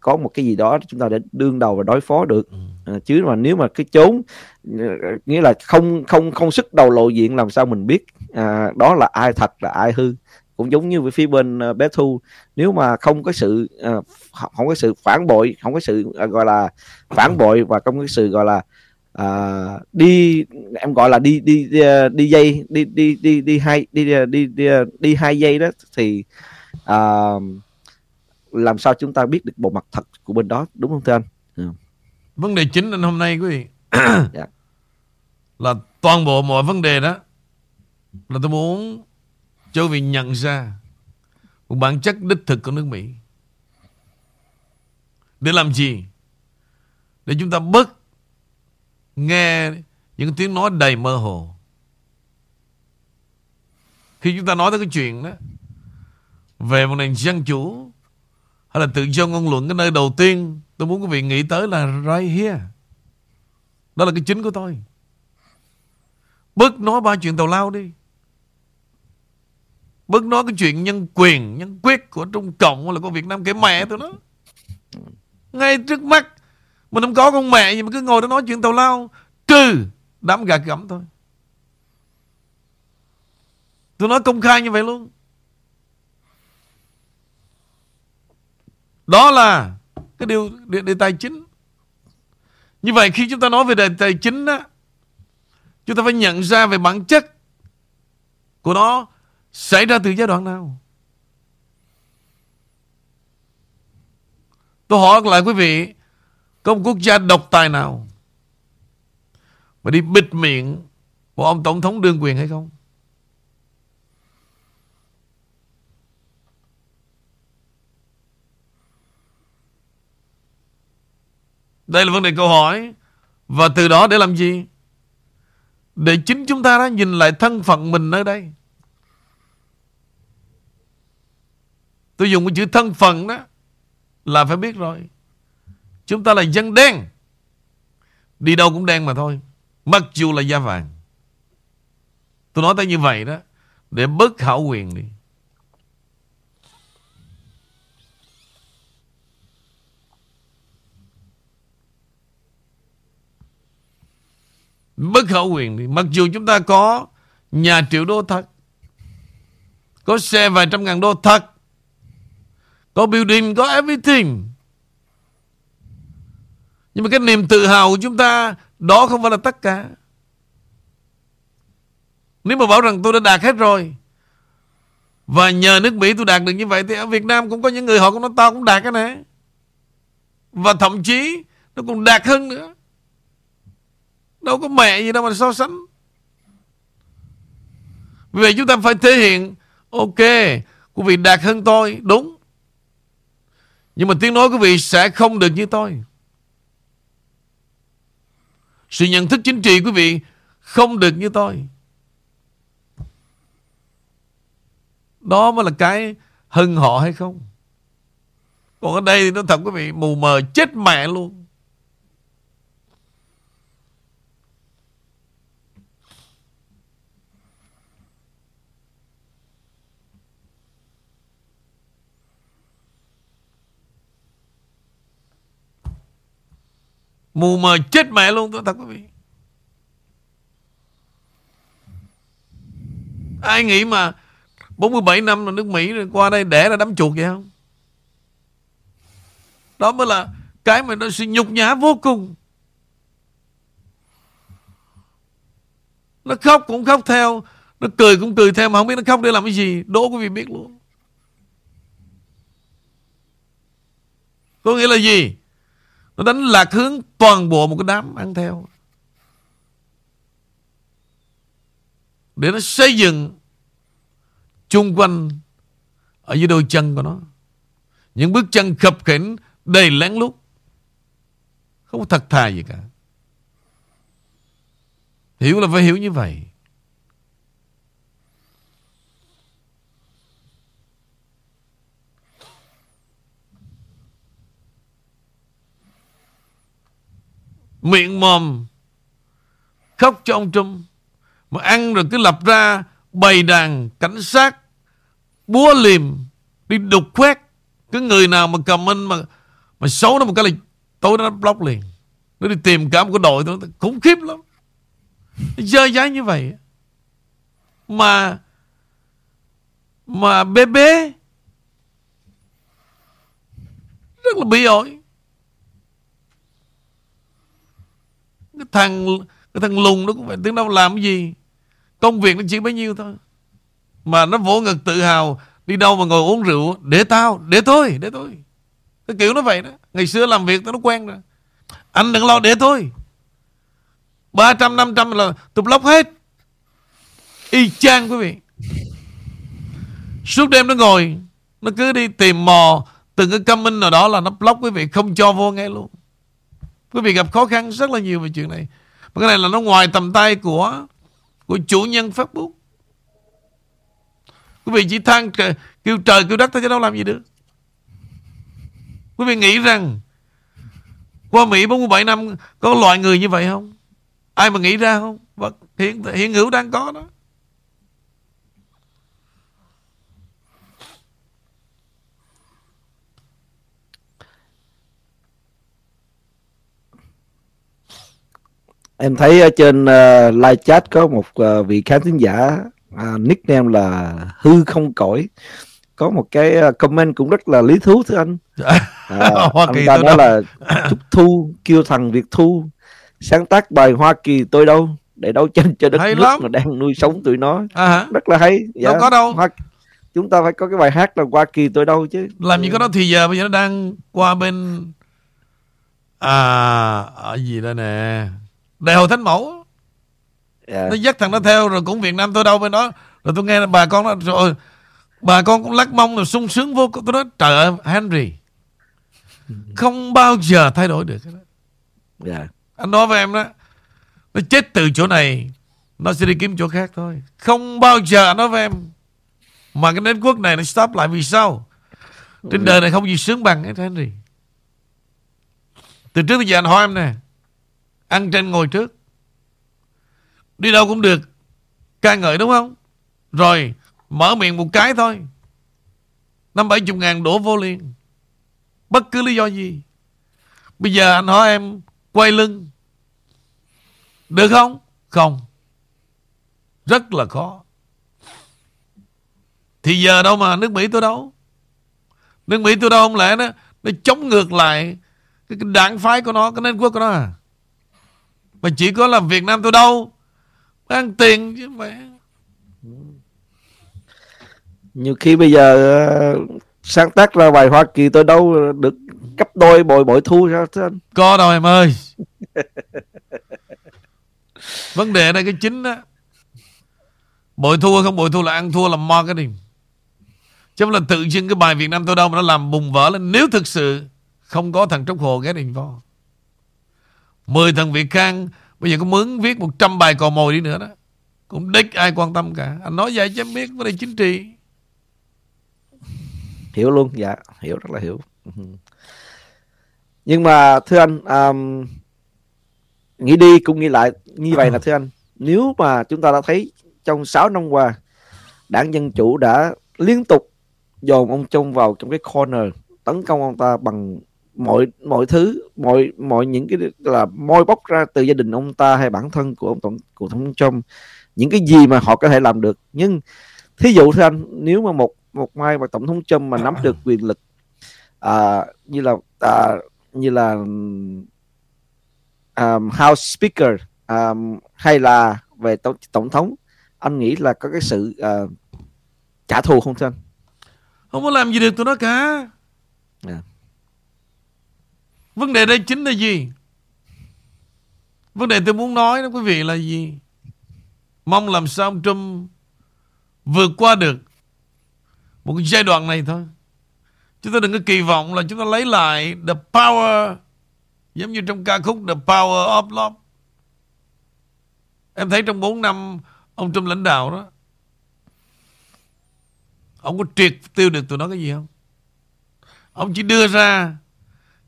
có một cái gì đó chúng ta để đương đầu và đối phó được. À, chứ mà nếu mà cái trốn nghĩa là không không không sức đầu lộ diện làm sao mình biết à, đó là ai thật là ai hư. Cũng giống như với phía bên uh, bé thu nếu mà không có sự uh, không có sự phản bội không có sự uh, gọi là phản bội và không có sự gọi là à, đi em gọi là đi đi đi, đi dây đi đi đi đi hai đi đi đi, đi hai giây đó thì à, làm sao chúng ta biết được bộ mặt thật của bên đó đúng không thưa anh? Ừ.
Vấn đề chính anh hôm nay quý vị dạ. là toàn bộ mọi vấn đề đó là tôi muốn cho vị nhận ra một bản chất đích thực của nước Mỹ. Để làm gì? Để chúng ta bớt nghe những tiếng nói đầy mơ hồ. Khi chúng ta nói tới cái chuyện đó về một nền dân chủ hay là tự do ngôn luận cái nơi đầu tiên tôi muốn quý vị nghĩ tới là right here. Đó là cái chính của tôi. Bớt nói ba chuyện tàu lao đi. Bớt nói cái chuyện nhân quyền, nhân quyết của Trung Cộng hay là của Việt Nam cái mẹ tôi nó. Ngay trước mắt mình không có con mẹ gì mà cứ ngồi đó nói chuyện tàu lao. Trừ đám gà cẩm thôi. Tôi nói công khai như vậy luôn. Đó là Cái điều đề, đề tài chính. Như vậy khi chúng ta nói về đề tài chính đó Chúng ta phải nhận ra về bản chất Của nó Xảy ra từ giai đoạn nào. Tôi hỏi lại quý vị có một quốc gia độc tài nào Mà đi bịt miệng Một ông tổng thống đương quyền hay không? Đây là vấn đề câu hỏi. Và từ đó để làm gì? Để chính chúng ta đã nhìn lại thân phận mình nơi đây. Tôi dùng cái chữ thân phận đó Là phải biết rồi. Chúng ta là dân đen. Đi đâu cũng đen mà thôi. Mặc dù là da vàng. Tôi nói tới như vậy đó, Để bớt khảo quyền đi. Bất khẩu quyền đi. Mặc dù chúng ta có Nhà triệu đô thật, Có xe vài trăm ngàn đô thật, Có building, Có everything nhưng mà cái niềm tự hào của chúng ta, Đó không phải là tất cả. Nếu mà bảo rằng tôi đã đạt hết rồi, Và nhờ nước Mỹ tôi đạt được như vậy, Thì ở Việt Nam cũng có những người họ cũng nói, Tao cũng đạt cái này. Và thậm chí Nó còn đạt hơn nữa. Đâu có mẹ gì đâu mà so sánh. Vì vậy chúng ta phải thể hiện, Ok, Quý vị đạt hơn tôi, Đúng. Nhưng mà tiếng nói quý vị sẽ không được như tôi. Sự nhận thức chính trị, quý vị, Không được như tôi. Đó mới là cái hưng họ hay không? Còn ở đây thì nó thật, quý vị, Mù mờ, chết mẹ luôn. Mù mờ chết mẹ luôn, tôi thật quý vị. Ai nghĩ mà 47 năm là nước Mỹ rồi qua đây để ra đám chuột vậy không? Đó mới là Cái mà nó sự nhục nhã vô cùng. Nó khóc cũng khóc theo, Nó cười cũng cười theo Mà không biết nó khóc để làm cái gì. Đố quý vị biết luôn. Có nghĩa là gì? Nó đánh lạc hướng toàn bộ một cái đám ăn theo. Để nó xây dựng Chung quanh Ở dưới đôi chân của nó. Những bước chân khập khiễng Đầy lén lút. Không có thật thà gì cả. Hiểu là phải hiểu như vậy. Miệng mồm, Khóc cho ông Trump Mà ăn rồi cứ lập ra Bày đàn cảnh sát, Búa liềm, Đi đục khoét. Cái người nào mà cầm in mà Mà xấu nó một cái là Tối nó block liền. Nó đi tìm cả một cái đội nó Khủng khiếp lắm. Dơ dái như vậy. Mà Mà bé bé Rất là bị ổi. Cái thằng cái thằng lùng nó cũng phải tiếng đâu làm cái gì? Công việc nó chỉ bấy nhiêu thôi. Mà nó vỗ ngực tự hào, đi đâu mà ngồi uống rượu, để tao, để tôi để tôi. Cái kiểu nó vậy đó. Ngày xưa làm việc nó quen rồi. Anh đừng lo, để tôi. 300 500 là tôi block hết. Y chang quý vị. Suốt đêm nó ngồi, nó cứ đi tìm mò. Từng cái comment nào đó là nó block quý vị, không cho vô ngay luôn. Quý vị gặp khó khăn rất là nhiều về chuyện này. Mà cái này là nó ngoài tầm tay của của chủ nhân Facebook. Quý vị chỉ than kêu trời kêu đất thôi chứ đâu làm gì được. Quý vị nghĩ rằng qua Mỹ 47 năm có loại người như vậy không? Ai mà nghĩ ra không? Hiện, hiện hữu đang có đó.
Em thấy ở trên uh, live chat có một uh, vị khán thính giả uh, nickname là hư không cõi. Có một cái uh, comment cũng rất là lý thú thưa anh. À, Hoa Kỳ ta nói là chúc thu kêu thằng Việt thu sáng tác bài Hoa Kỳ tôi đâu? Để đấu tranh cho đất hay nước lắm. mà đang nuôi sống tụi nó. À rất là hay.
Dạ. đâu có đâu. Hoa...
chúng ta phải có cái bài hát là Hoa Kỳ tôi đâu chứ.
Làm gì có đó thì giờ bây giờ nó đang qua bên à ở gì đây nè Đại hội Thánh Mẫu yeah. Dạ. Nó dắt thằng nó theo rồi cũng Việt Nam tôi đâu bên đó Rồi tôi nghe bà con nói rồi Bà con cũng lắc mông rồi sung sướng vô Tôi nói trời ơi Henry Không bao giờ thay đổi được yeah. Dạ. Anh nói với em đó Nó chết từ chỗ này Nó sẽ đi kiếm chỗ khác thôi Không bao giờ anh nói với em Mà cái nền quốc này nó stop lại vì sao Trên ừ. đời này không gì sướng bằng hết Henry Từ trước tới giờ anh hỏi em nè Ăn trên ngồi trước. Đi đâu cũng được ca ngợi đúng không? Rồi mở miệng một cái thôi. Năm bảy chục ngàn đổ vô liền. Bất cứ lý do gì. Bây giờ anh hỏi em Quay lưng. Được không? Không. Rất là khó. Thì giờ đâu mà nước Mỹ tôi đâu? Nước Mỹ tôi đâu không lẽ nó Nó chống ngược lại Cái, đảng phái của nó Cái nền quốc của nó à? Mà chỉ có làm Việt Nam tôi đâu. Ăn tiền chứ mẹ
Nhiều khi bây giờ ờ, sáng tác ra bài Hoa Kỳ tôi đâu được cấp đôi bội bội thu ra thế anh.
Có đâu em ơi. Vấn đề này cái chính đó Bội thu không bội thu là ăn thua làm marketing Chứ không là tự dưng cái bài Việt Nam tôi đâu mà nó làm bùng vỡ lên. Nếu thực sự không có thằng Trúc Hồ ghé đình vào 10 thằng Việt Khang Bây giờ có mướn viết 100 bài cò mồi đi nữa đó. Cũng đích ai quan tâm cả. Anh nói vậy chứ biết vấn đề chính trị.
Hiểu luôn Dạ hiểu rất là hiểu. Nhưng mà thưa anh um, Nghĩ đi cũng nghĩ lại Như vậy là thưa anh. Nếu mà chúng ta đã thấy trong 6 năm qua Đảng Dân Chủ đã liên tục dồn ông Trung vào trong cái corner tấn công ông ta bằng mọi mọi thứ mọi mọi những cái là môi bóc ra từ gia đình ông ta hay bản thân của ông tổng của thống Trump. Những cái gì mà họ có thể làm được. Nhưng thí dụ thưa anh nếu mà một một mai mà tổng thống Trump mà nắm được quyền lực à, như là à, như là um, House Speaker um, hay là về tổng, tổng thống anh nghĩ là có cái sự uh, trả thù không thưa anh?
Không có làm gì được tụi nó cả.
Yeah.
Vấn đề đây chính là gì? Vấn đề tôi muốn nói đó, quý vị, là gì? Mong làm sao ông Trump vượt qua được một cái giai đoạn này thôi. Chúng ta đừng có kỳ vọng là chúng ta lấy lại the power, giống như trong ca khúc The Power of Love. Em thấy trong 4 năm ông Trump lãnh đạo đó, Ông có triệt tiêu được tụi nó cái gì không? Ông chỉ đưa ra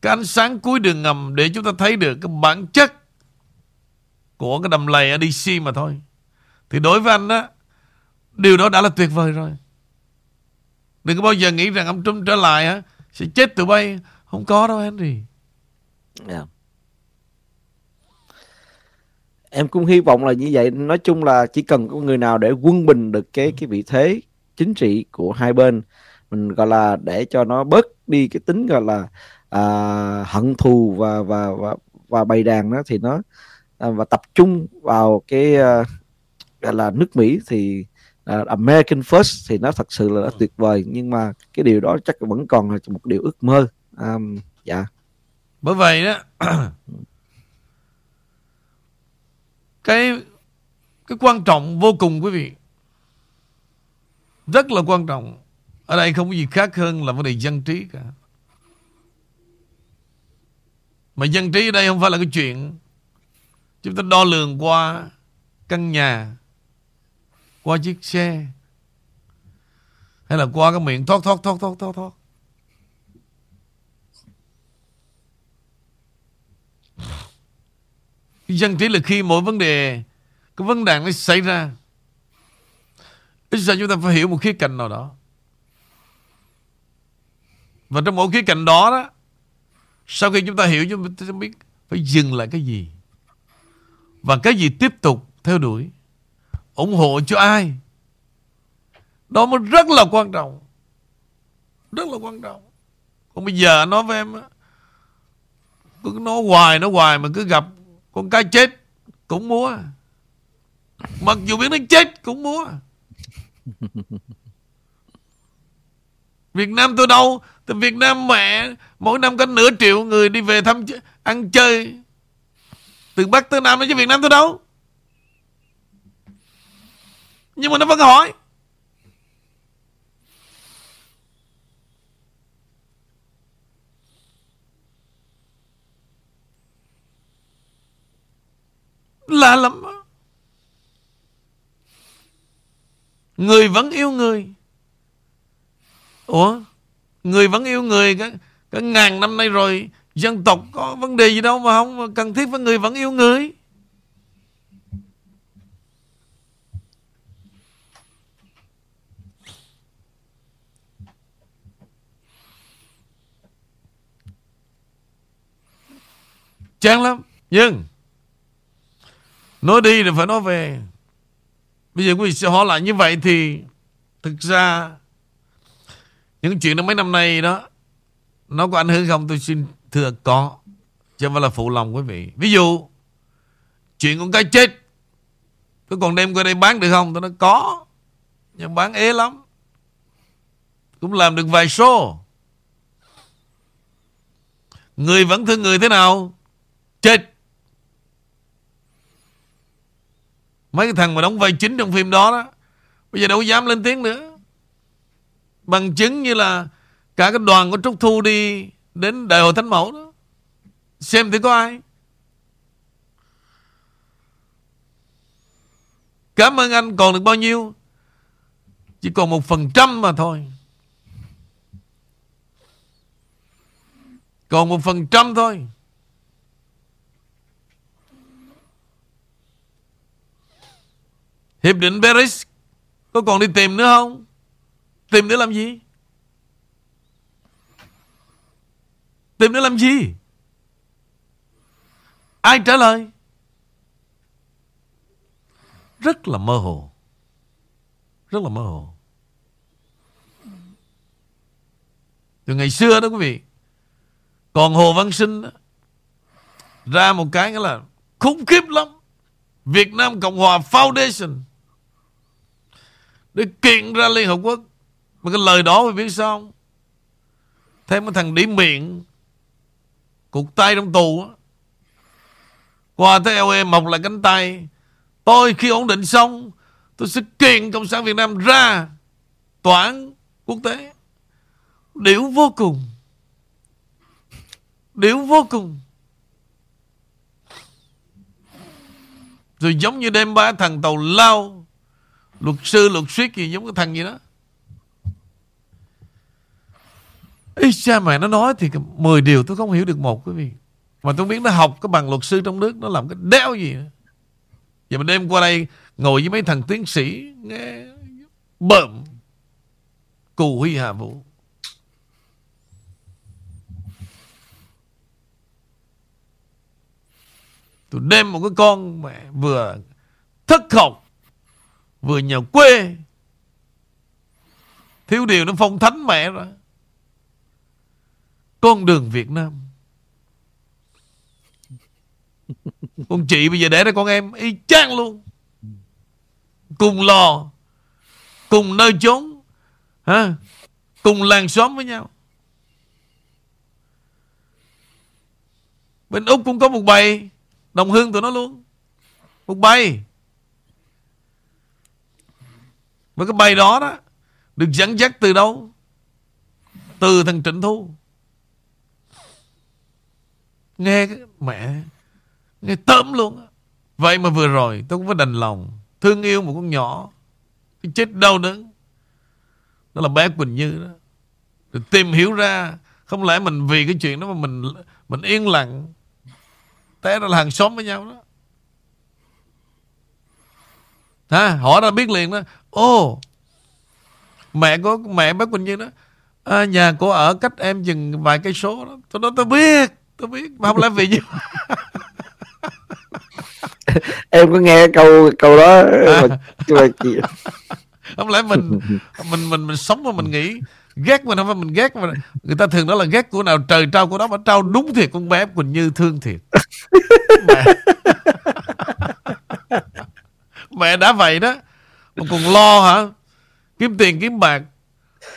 cái ánh sáng cuối đường ngầm để chúng ta thấy được cái bản chất của cái đầm lầy ở DC mà thôi. Thì đối với anh á, điều đó đã là tuyệt vời rồi. Đừng có bao giờ nghĩ rằng ông Trump trở lại á, sẽ chết tụi bay. Không có đâu Henry.
Yeah. Em cũng hy vọng là như vậy. Nói chung là chỉ cần có người nào để quân bình được cái cái vị thế chính trị của hai bên mình gọi là để cho nó bớt đi cái tính gọi là à, hận thù và và và và bày đàn đó thì nó à, và tập trung vào cái à, gọi là nước Mỹ thì uh, American First thì nó thật sự là tuyệt vời. Nhưng mà cái điều đó chắc vẫn còn là một điều ước mơ. Um, dạ.
Bởi vậy đó cái cái quan trọng vô cùng quý vị. Rất là quan trọng. Ở đây không có gì khác hơn là vấn đề dân trí cả mà dân trí ở đây không phải là cái chuyện. Chúng ta đo lường qua căn nhà, Qua chiếc xe, Hay là qua cái miệng thoát thoát thoát thoát thoát thoát. Dân trí là khi mỗi vấn đề, Cái vấn đề nó xảy ra, Ít ra chúng ta phải hiểu một khía cạnh nào đó. Và trong mỗi khía cạnh đó đó sau khi chúng ta hiểu chúng ta biết phải dừng lại cái gì. Và cái gì tiếp tục theo đuổi? Ủng hộ cho ai? Đó mới rất là quan trọng. Rất là quan trọng. Còn bây giờ nói với em cứ nói hoài nói hoài mà cứ gặp con cá chết cũng múa. Mặc dù biết nó chết cũng múa. Việt Nam tôi đâu? Thì Việt Nam mẹ Mỗi năm có nửa triệu người đi về thăm Ăn chơi. Từ Bắc tới Nam chứ Việt Nam tới đâu. Nhưng mà nó vẫn hỏi. Lạ lắm Người vẫn yêu người. Ủa? Người vẫn yêu người cả, ngàn năm nay rồi Dân tộc có vấn đề gì đâu mà không cần thiết với người vẫn yêu người. Chán lắm. Nhưng Nói đi thì phải nói về. Bây giờ quý vị sẽ hỏi lại như vậy thì Thực ra những chuyện đó mấy năm nay đó nó có ảnh hưởng không? Tôi xin thưa có. Chứ không phải là phụ lòng quý vị. Ví dụ, Chuyện con cái chết Tôi còn đem qua đây bán được không? Tôi nói có, Nhưng bán ế lắm. Cũng làm được vài số Người vẫn thương người thế nào? Chết. Mấy cái thằng mà đóng vai chính trong phim đó đó, Bây giờ đâu dám lên tiếng nữa. Bằng chứng như là Cả cái đoàn của Trúc Thu đi Đến đại hội Thánh Mẫu đó. Xem thì có ai. Cảm ơn anh còn được bao nhiêu? Chỉ còn một phần trăm mà thôi. Còn một phần trăm thôi. Hiệp định Paris, Có còn đi tìm nữa không? Tìm nữa làm gì? Tìm nó làm gì? Ai trả lời? Rất là mơ hồ. Rất là mơ hồ. Từ ngày xưa đó quý vị Còn Hồ Văn Sinh đó, Ra một cái nghĩa là Khủng khiếp lắm. Việt Nam Cộng Hòa Foundation Để kiện ra Liên Hợp Quốc. Mà cái lời đó phải biết sao không? Thêm cái thằng đi miệng Cục tay trong tù á. Qua tới LA mọc lại cánh tay. Tôi khi ổn định xong, Tôi sẽ kiện Cộng sản Việt Nam ra Tòa án quốc tế. Điểu vô cùng. Điểu vô cùng. Rồi giống như đêm ba thằng tàu lao, Luật sư, luật suýt gì giống cái thằng gì đó Ý cha mẹ, nó nói thì 10 điều tôi không hiểu được một, quý vị. Mà tôi biết nó học cái bằng luật sư trong nước, Nó làm cái đéo gì nữa. Giờ mình đem qua đây Ngồi với mấy thằng tiến sĩ, Nghe bợm. Cù huy hà vũ. Tôi đem một cái con mẹ vừa thất học, Vừa nhà quê. Thiếu điều nó phong thánh mẹ rồi. Con đường Việt Nam. Con chị bây giờ để ra con em, Y chang luôn. Cùng lò, Cùng nơi chốn ha Cùng làng xóm với nhau. Bên Úc cũng có một bầy, Đồng hương tụi nó luôn. Một bầy. Và cái bầy đó đó, Được dẫn dắt từ đâu? Từ thằng Trịnh Thu. Nghe cái mẹ Nghe tớm luôn Vậy mà vừa rồi tôi cũng phải đành lòng Thương yêu một con nhỏ. Cái chết đau đớn. Đó là bé Quỳnh Như đó. Để tìm hiểu ra Không lẽ mình vì cái chuyện đó mà mình Mình yên lặng Té ra là hàng xóm với nhau đó. Ha Họ đã biết liền đó. Ô Mẹ có mẹ bác Quỳnh Như đó à, Nhà cô ở cách em chừng vài cây số đó. Tôi nói tôi biết. Tôi biết Mà không lẽ vì như
em có nghe câu câu đó
À.
mà, mà chị
không lẽ mình mình mình mình sống mà mình nghĩ ghét mình không phải mình ghét mà người ta thường nói là ghét của nào trời trao của đó mà trao đúng thiệt con bé Quỳnh Như thương thiệt. Mẹ, mẹ đã vậy đó. Mà còn lo hả? Kiếm tiền kiếm bạc.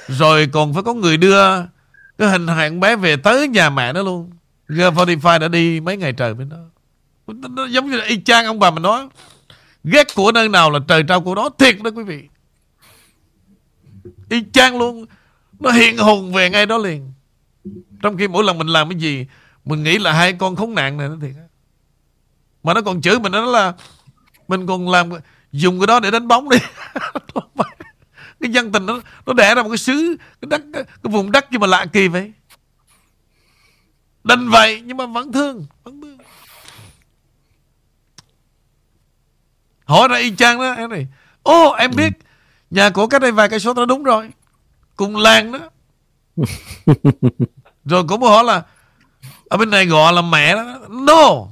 Rồi còn phải có người đưa cái hình con bé về tới nhà mẹ nó luôn G45 đã đi mấy ngày trời bên đó. Nó, nó giống như là y chang ông bà mình nói ghét của nơi nào là trời trao của đó. Thiệt đó quý vị. Y chang luôn. Nó hiện hồn về ngay đó liền. Trong khi mỗi lần mình làm cái gì mình nghĩ là hai con khốn nạn này nó thiệt mà nó còn chửi mình nó là mình còn làm dùng cái đó để đánh bóng đi. Cái dân tình nó nó đẻ ra một cái xứ cái đất cái, vùng đất nhưng mà lạ kỳ vậy đành vậy nhưng mà vẫn thương vẫn thương. Hỏi ra y chang đó em này. Ô em biết nhà của cách đây vài cây số đó đúng rồi. Cùng làng đó. Rồi cũng hỏi là ở bên này gọi là mẹ đó. No.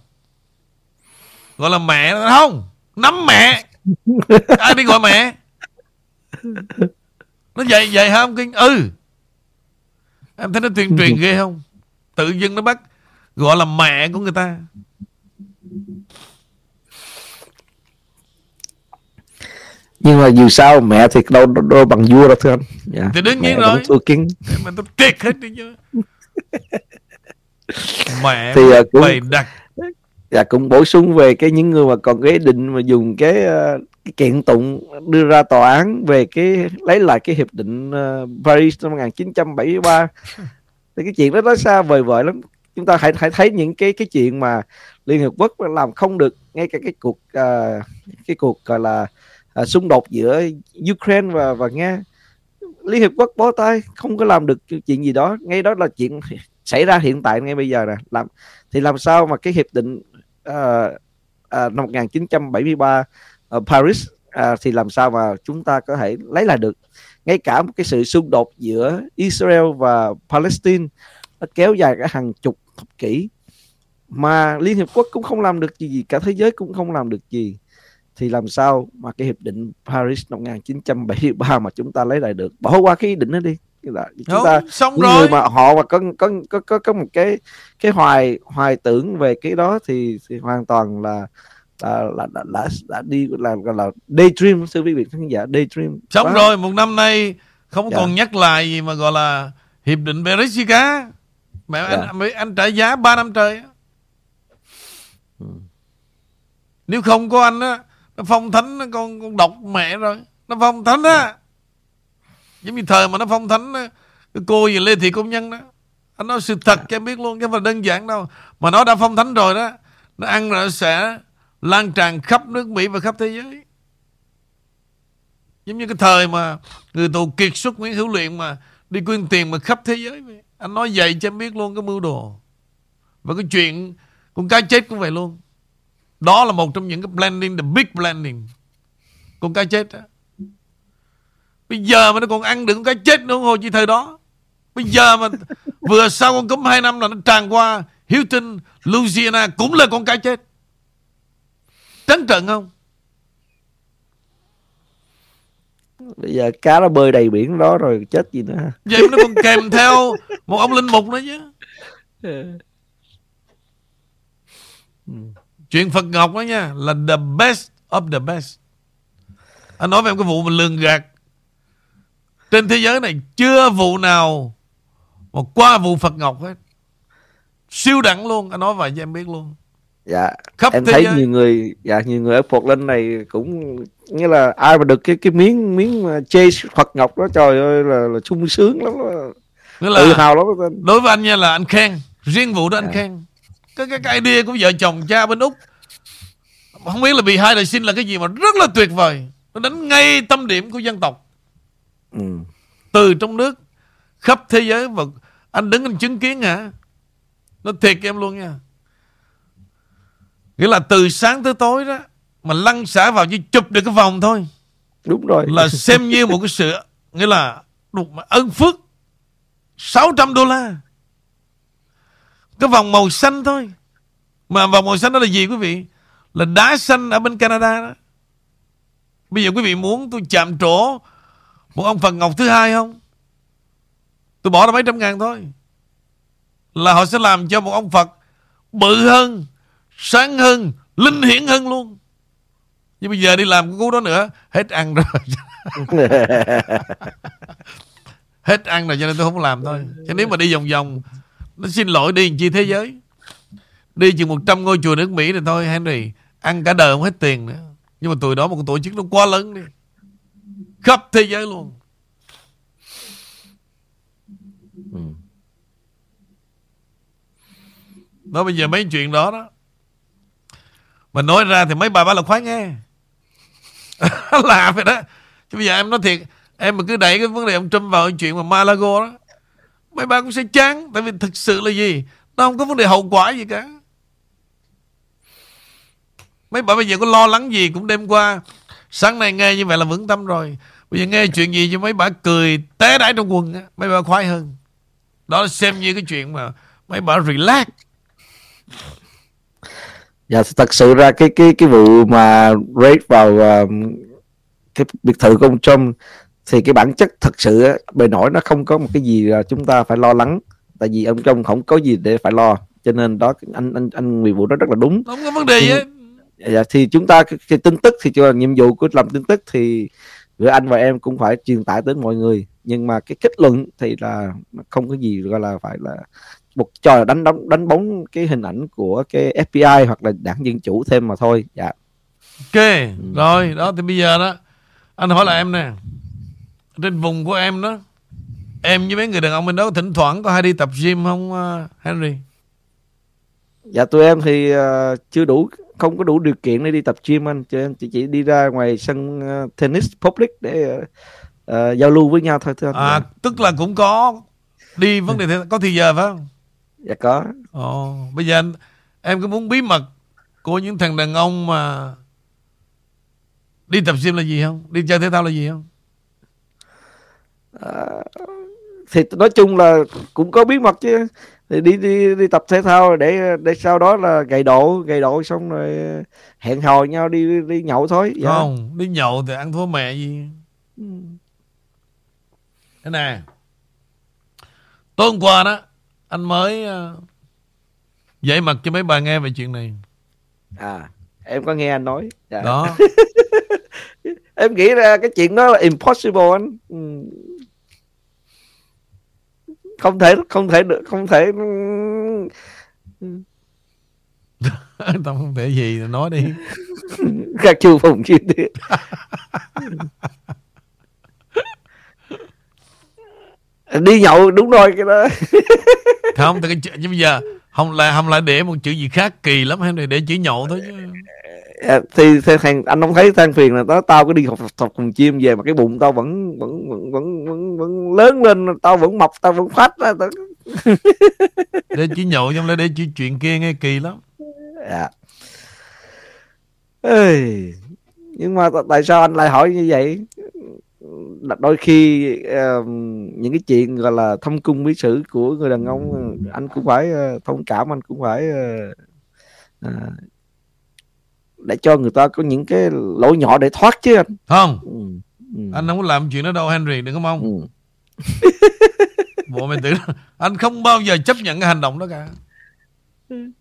Gọi là mẹ đó. không nắm mẹ. Ai đi gọi mẹ? Nó vậy vậy hả ông kinh? Ừ. Em thấy nó tuyên truyền ghê không tự dưng nó bắt gọi là mẹ của người ta.
Nhưng mà dù sao mẹ thì đâu đâu, đâu bằng vua đâu thưa anh. Dạ.
Thì đương nhiên
mẹ
rồi.
thua kiến
mà tôi triệt hết đi chứ. Mẹ
Thì, ờ, cũng-
bày đặt.
Dạ cũng bổ sung về cái những người mà còn cái định mà dùng cái ờ, cái kiện tụng đưa ra tòa án về cái lấy lại cái hiệp định uh, Paris năm 1973 thì cái chuyện đó nó xa vời vợi lắm. Chúng ta hãy hãy thấy những cái cái chuyện mà Liên Hiệp Quốc làm không được ngay cả cái cuộc uh, cái cuộc gọi là uh, xung đột giữa Ukraine và và Nga. Liên Hiệp Quốc bó tay không có làm được chuyện gì đó. Ngay đó là chuyện xảy ra hiện tại ngay bây giờ nè. Làm thì làm sao mà cái hiệp định uh, uh, năm 1973 ở Paris uh, thì làm sao mà chúng ta có thể lấy lại được ngay cả một cái sự xung đột giữa Israel và Palestine nó kéo dài cả hàng chục thập kỷ. Mà Liên Hiệp Quốc cũng không làm được gì, gì cả thế giới cũng không làm được gì. Thì làm sao mà cái hiệp định Paris năm 1973 mà chúng ta lấy lại được? Bỏ qua cái định đó đi. Là chúng ta
xong
những
rồi.
người mà họ mà có có có có có một cái cái hoài hoài tưởng về cái đó thì thì hoàn toàn là là là đã, đã, đã đi là gọi là daydream thưa quý vị khán giả daydream
xong
Quá.
rồi một năm nay không
Dạ.
còn nhắc lại gì mà gọi là hiệp định cả mẹ
Dạ.
anh anh, trả giá 3 năm trời.
Ừ.
nếu không có anh á nó phong thánh nó con con độc mẹ rồi nó phong thánh á giống như thời mà nó phong thánh á, cái cô gì Lê Thị Công Nhân đó anh nói sự thật cho em biết luôn chứ không phải đơn giản đâu mà nó đã phong thánh rồi đó nó ăn rồi nó sẽ lan tràn khắp nước Mỹ và khắp thế giới. Giống như cái thời mà người tù kiệt xuất Nguyễn Hữu Luyện mà đi quyên tiền mà khắp thế giới vậy. anh nói vậy cho em biết luôn cái mưu đồ. Và cái chuyện con cá chết cũng vậy luôn. Đó là một trong những cái blending, the big blending con cá chết đó bây giờ mà nó còn ăn được con cá chết nữa, hồi chỉ thời đó. Bây giờ mà vừa sau con cấm 2 năm là nó tràn qua Houston, Louisiana cũng là con cá chết trắng trận không?
Bây giờ cá nó bơi đầy biển đó rồi chết gì nữa ha.
Vậy nó còn kèm theo một ông linh mục nữa chứ. Chuyện Phật Ngọc đó nha là the best of the best. Anh nói về một cái vụ mà lường gạt trên thế giới này chưa vụ nào mà qua vụ Phật Ngọc hết. Siêu đẳng luôn anh nói vậy cho em biết luôn
dạ
khắp
em
thế
thấy
giới
nhiều người dạ nhiều người ở Portland này cũng nghĩa là ai mà được cái cái miếng miếng mà chase Phật Ngọc đó trời ơi là là sung sướng lắm đó.
nghĩa
tự
là
hào lắm đó.
đối với anh nha là anh khen riêng vụ đó anh
Dạ.
khen cái, cái cái idea của vợ chồng cha bên úc không biết là bị hai đời sinh là cái gì mà rất là tuyệt vời nó đánh ngay tâm điểm của dân tộc
ừ.
từ trong nước khắp thế giới và anh đứng anh chứng kiến hả nó thiệt em luôn nha nghĩa là từ sáng tới tối đó mà lăn xả vào chỉ chụp được cái vòng thôi.
Đúng rồi.
Là xem như một cái sự nghĩa là một ân phước. 600 đô la. Cái vòng màu xanh thôi. Mà vòng màu xanh đó là gì quý vị? Là đá xanh ở bên Canada đó. Bây giờ quý vị muốn tôi chạm trổ một ông Phật Ngọc thứ hai không? Tôi bỏ ra mấy trăm ngàn thôi. Là họ sẽ làm cho một ông Phật bự hơn sáng hơn, linh hiển hơn luôn. Nhưng bây giờ đi làm cái cú đó nữa, hết ăn rồi. Hết ăn rồi cho nên tôi không làm thôi. Chứ nếu mà đi vòng vòng, nó xin lỗi đi làm chi thế giới. Đi chừng 100 ngôi chùa nước Mỹ thì thôi, Henry. Ăn cả đời không hết tiền nữa. Nhưng mà tụi đó một tổ chức nó quá lớn đi. Khắp thế giới luôn.
Nó
Nói bây giờ mấy chuyện đó đó mà nói ra thì mấy bà bá là khoái nghe. Làm vậy đó. Chứ bây giờ em nói thiệt, Em mà cứ đẩy cái vấn đề ông Trump vào chuyện mà Malago đó, Mấy bà cũng sẽ chán. Tại vì thực sự là gì? Nó không có vấn đề hậu quả gì cả. Mấy bà bây giờ có lo lắng gì cũng đêm qua. Sáng nay nghe như vậy là vững tâm rồi. Bây giờ nghe chuyện gì cho mấy bà cười Té đái trong quần á, Mấy bà khoái hơn. Đó là xem như cái chuyện mà Mấy bà relax
dạ thật sự ra cái cái cái vụ mà raid vào um, cái biệt thự của ông Trump thì cái bản chất thật sự bề nổi nó không có một cái gì là chúng ta phải lo lắng. Tại vì ông Trump không có gì để phải lo cho nên đó anh anh anh Nguyễn Vũ đó rất là đúng.
Không có vấn đề hết
dạ, thì chúng ta cái, cái tin tức thì cho nhiệm vụ của làm tin tức thì giữa anh và em cũng phải truyền tải đến mọi người. Nhưng mà cái kết luận thì là không có gì gọi là phải là một trò là đánh đánh đánh bóng cái hình ảnh của cái FBI hoặc là đảng dân chủ thêm mà thôi dạ
Ok, rồi đó thì bây giờ đó anh hỏi là em nè. Trên vùng của em đó, em với mấy người đàn ông bên đó thỉnh thoảng có hay đi tập gym không uh, Henry?
Dạ tụi em thì uh, chưa đủ không có đủ điều kiện để đi tập gym anh cho em chỉ, chỉ đi ra ngoài sân uh, tennis public để uh, uh, giao lưu với nhau thôi thưa anh.
À, tức là cũng có đi vấn đề thế, có thì giờ phải không?
Dạ có.
Ồ, bây giờ anh, em có muốn bí mật của những thằng đàn ông mà đi tập gym là gì không? Đi chơi thể thao là gì không?
À, thì nói chung là cũng có bí mật chứ thì đi đi đi tập thể thao để để sau đó là gầy độ gầy độ xong rồi hẹn hò nhau đi đi nhậu thôi
dạ. không đi nhậu thì ăn thua mẹ gì ừ. thế này tối hôm qua đó anh mới uh, dạy mặt cho mấy bà nghe về chuyện này.
À em có nghe anh nói.
Dạ. đó.
Em nghĩ ra cái chuyện đó là impossible anh. Ừ. Không thể không thể được không thể
tao không thể gì nói đi.
Các chu phòng chi tiết đi nhậu đúng rồi cái đó.
Không? Thì cái bây giờ không lại không lại để một chữ gì khác kỳ lắm hay để chữ nhậu thôi chứ.
À, thì, thì thằng anh không thấy than phiền là đó tao có đi học học cùng chim về mà cái bụng tao vẫn vẫn vẫn vẫn vẫn, vẫn lớn lên tao vẫn mập tao vẫn phát ra tao...
để chỉ nhậu trong lại để chỉ chuyện kia nghe kỳ lắm.
Dạ. Ê, nhưng mà tại sao anh lại hỏi như vậy đôi khi uh, những cái chuyện gọi là thâm cung bí sử của người đàn ông anh cũng phải uh, thông cảm anh cũng phải uh, uh, để cho người ta có những cái lỗ nhỏ để thoát chứ anh
không ừ. Ừ. anh không có làm chuyện đó đâu Henry đừng có mong ừ. bộ mày tưởng anh không bao giờ chấp nhận cái hành động đó cả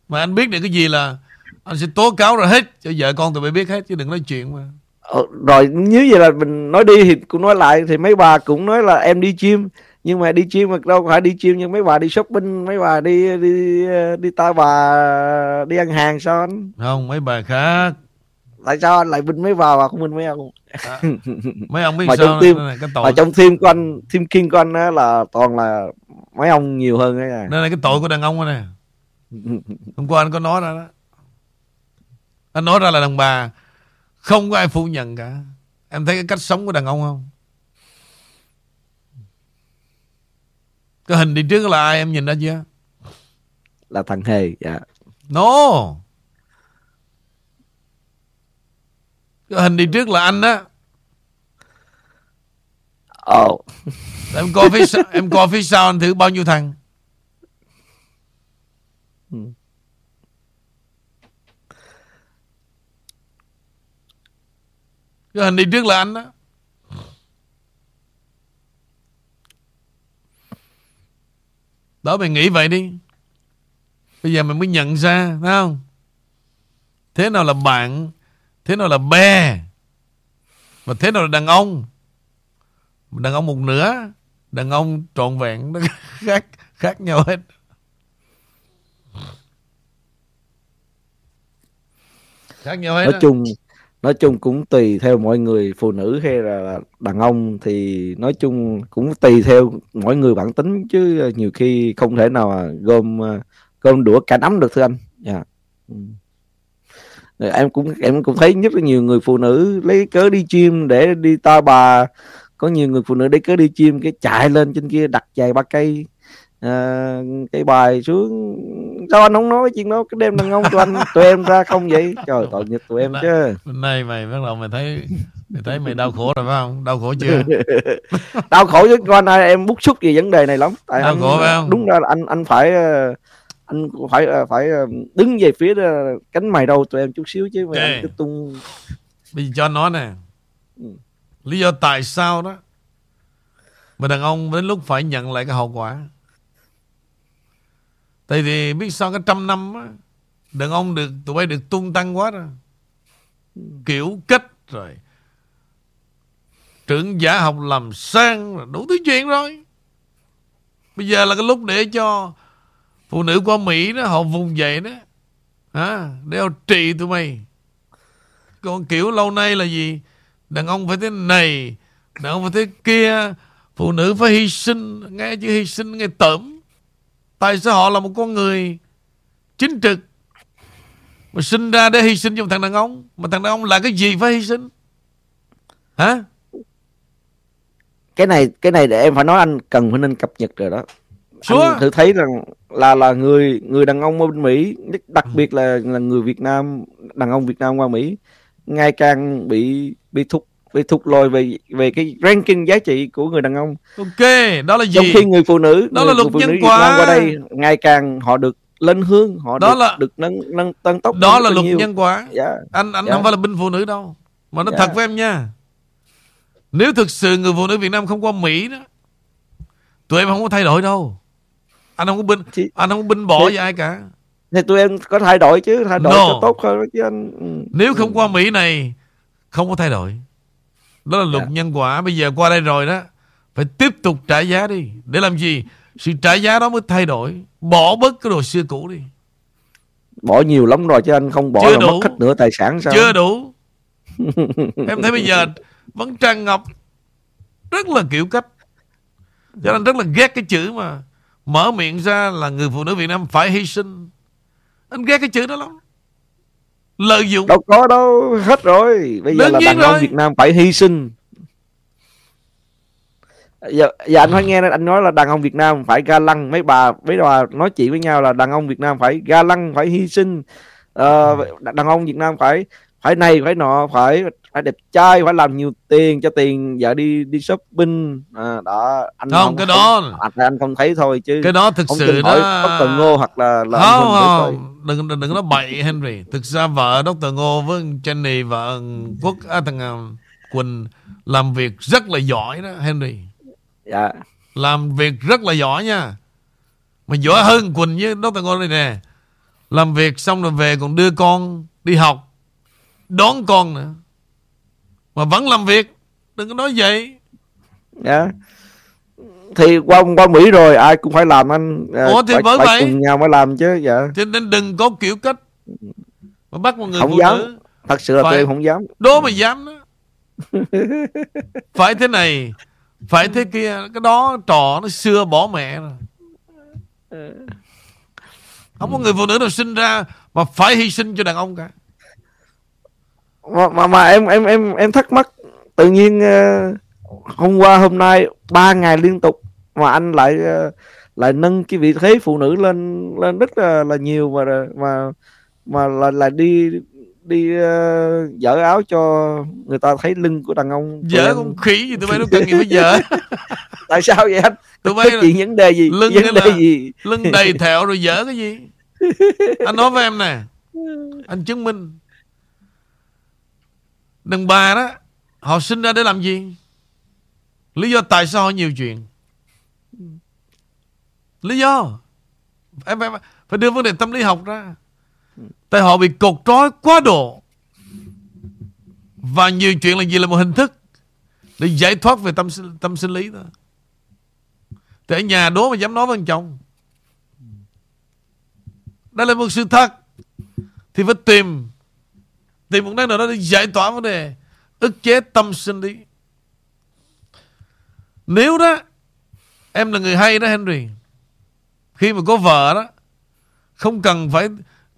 mà anh biết được cái gì là anh sẽ tố cáo ra hết cho vợ con tụi bay biết hết chứ đừng nói chuyện mà
ờ, rồi nếu vậy là mình nói đi thì cũng nói lại thì mấy bà cũng nói là em đi chim nhưng mà đi chim mà đâu phải đi chim nhưng mấy bà đi shopping mấy bà đi đi đi ta bà đi ăn hàng sao anh?
Không mấy bà khác.
Tại sao anh lại binh mấy bà mà không binh mấy ông?
À, mấy ông biết mà sao trong
team, cái tội mà trong team của anh team king của anh á là toàn là mấy ông nhiều hơn đấy
nên là cái tội của đàn ông này hôm qua anh có nói ra đó. Anh nói ra là đàn bà không có ai phủ nhận cả em thấy cái cách sống của đàn ông không Cái hình đi trước là ai em nhìn ra chưa?
Là thằng Hề, dạ.
No. Cái hình đi trước là anh á.
Oh.
Em coi phía sau, em coi phía sau anh thử bao nhiêu thằng. Ừ. Cái hình đi trước là anh đó. Đó mày nghĩ vậy đi. Bây giờ mày mới nhận ra Thấy không? Thế nào là bạn Thế nào là bè Và thế nào là đàn ông? Đàn ông một nửa Đàn ông trọn vẹn Nó khác khác nhau hết. Khác nhau hết
Nói chung nói chung cũng tùy theo mọi người, phụ nữ hay là đàn ông thì nói chung cũng tùy theo mỗi người bản tính chứ, nhiều khi không thể nào mà gom à, gom đũa cả nắm được thưa anh. Dạ. Yeah. em cũng em cũng thấy rất là nhiều người phụ nữ lấy cớ đi chim để đi ta bà. Có nhiều người phụ nữ lấy cớ đi chim cái chạy lên trên kia, đặt dài ba cây à, cái bài xuống sao anh không nói chuyện đó? Cái đêm đàn ông tụi anh tụi em ra không vậy? Trời tội nghiệp tụi em chứ.
Hôm nay mày bắt đầu mày thấy mày thấy mày đau khổ rồi phải không? Đau khổ chưa?
Đau khổ chứ con này em bức xúc về vấn đề này lắm.
Tại đau anh, khổ phải không?
đúng ra là anh anh phải ờ, anh phải ờ, phải đứng về phía cánh mày đâu tụi em chút xíu chứ mà okay. cứ tung
bây giờ cho nó nè. Ừ. lý do tại sao đó mà đàn ông đến lúc phải nhận lại cái hậu quả Tại vì biết sao cái trăm năm á Đàn ông được Tụi bay được tung tăng quá rồi. Kiểu cách rồi. Trưởng giả học làm sang rồi Đủ thứ chuyện rồi. Bây giờ là cái lúc để cho Phụ nữ qua Mỹ đó Họ vùng dậy đó à, Để họ trị tụi mày. Còn kiểu lâu nay là gì? Đàn ông phải thế này đàn ông phải thế kia phụ nữ phải hy sinh nghe chứ hy sinh nghe tởm tại sao họ là một con người chính trực mà sinh ra để hy sinh cho một thằng đàn ông? Mà thằng đàn ông là cái gì phải hy sinh? Hả?
Cái này cái này để em phải nói anh cần phải nên cập nhật rồi đó.
Sure.
anh thử thấy rằng là là người người đàn ông ở bên Mỹ đặc biệt là là người Việt Nam đàn ông Việt Nam qua Mỹ ngày càng bị bị thúc bị thúc lôi về về cái ranking giá trị của người đàn ông
ok đó là gì
trong khi người phụ nữ
Đó
người,
là luật
nữ
nhân
Việt Nam
quả.
qua đây ngày càng họ được lên hương họ
Đó
được
là-
được nâng nâng tăng tốc
đó là luật
nhiều.
nhân quả
dạ
anh anh
Dạ.
không phải là binh phụ nữ đâu mà nó
Dạ.
thật với em nha nếu thực sự người phụ nữ Việt Nam không qua Mỹ đó tụi em không có thay đổi đâu anh không có binh
Thì-
anh không có binh bỏ với ai cả
thì tụi em có thay đổi chứ thay đổi
No.
cho tốt hơn chứ anh ừ.
nếu không qua Mỹ này không có thay đổi đó là luật
Dạ.
nhân quả. Bây giờ qua đây rồi đó phải tiếp tục trả giá đi. Để làm gì? Sự trả giá đó mới thay đổi. Bỏ bớt cái đồ xưa cũ đi.
Bỏ nhiều lắm rồi chứ anh không bỏ
Chưa
là
đủ.
mất hết nửa tài sản sao?
Chưa đủ. Em thấy bây giờ vẫn tràn ngập rất là kiểu cách. Cho nên rất là ghét cái chữ mà mở miệng ra là người phụ nữ Việt Nam phải hy sinh. Anh ghét cái chữ đó lắm lợi dụng.
Đâu có đâu hết rồi. Bây giờ
Đương
là đàn ông. Việt Nam phải hy sinh. Giờ, giờ anh phải nghe anh nói là đàn ông Việt Nam phải ga lăng. Mấy bà mấy bà nói chuyện với nhau là đàn ông Việt Nam phải ga lăng phải hy sinh. Ờ, đàn ông Việt Nam phải phải này phải nọ phải phải đẹp trai phải làm nhiều tiền cho tiền vợ đi đi shopping. À, đó anh
không cái đó
anh, anh không thấy thôi chứ.
cái đó thực
không
sự đó
Dr. Ngô hoặc là là
không không. đừng đừng đừng nói bậy Henry. Thực ra vợ Dr. Ngô với Jenny vợ Quốc à, thằng à, Quỳnh làm việc rất là giỏi đó Henry.
Dạ.
Làm việc rất là giỏi nha. Mà giỏi hơn Quỳnh với Dr. Ngô này nè. Làm việc xong rồi về còn đưa con đi học đón con nữa. Mà vẫn làm việc đừng có nói vậy.
Dạ. Thì qua qua Mỹ rồi ai cũng phải làm anh à,
Ủa, thì
phải,
bởi
phải
vậy.
cùng nhau mới làm chứ dạ.
Cho nên đừng có kiểu cách mà bắt một người
Không
phụ
dám.
nữ.
Thật sự là
Phải.
em không dám.
đố mà dám đó. Phải thế này phải thế kia cái đó trò nó xưa bỏ mẹ rồi. Không có người phụ nữ nào sinh ra mà phải hy sinh cho đàn ông cả
mà mà, mà em em em em thắc mắc. Tự nhiên ờ, hôm qua hôm nay ba ngày liên tục mà anh lại ờ, lại nâng cái vị thế phụ nữ lên lên rất là là nhiều mà mà mà là là đi đi ờ, dở áo cho người ta thấy lưng của đàn ông
Dở
em-
con khỉ gì tụi bay nó cần gì phải dở.
Tại sao vậy anh?
Tụi bay
chuyện vấn đề gì?
lưng
vấn đề gì?
lưng đầy thẹo rồi dở cái gì? Anh nói với em nè. Anh chứng minh đàn bà đó họ sinh ra để làm gì? Lý do tại sao họ nhiều chuyện? Lý do. Em phải, phải đưa vấn đề tâm lý học ra. Tại họ bị cột trói quá độ. Và nhiều chuyện là gì? Là một hình thức để giải thoát về tâm tâm sinh lý đó. Thì ở nhà đố mà dám nói với chồng. Đây là một sự thật. Thì phải tìm thì một nơi nào đó để giải tỏa vấn đề, ức chế tâm sinh lý. Nếu đó, em là người hay đó, Henry, khi mà có vợ đó, không cần phải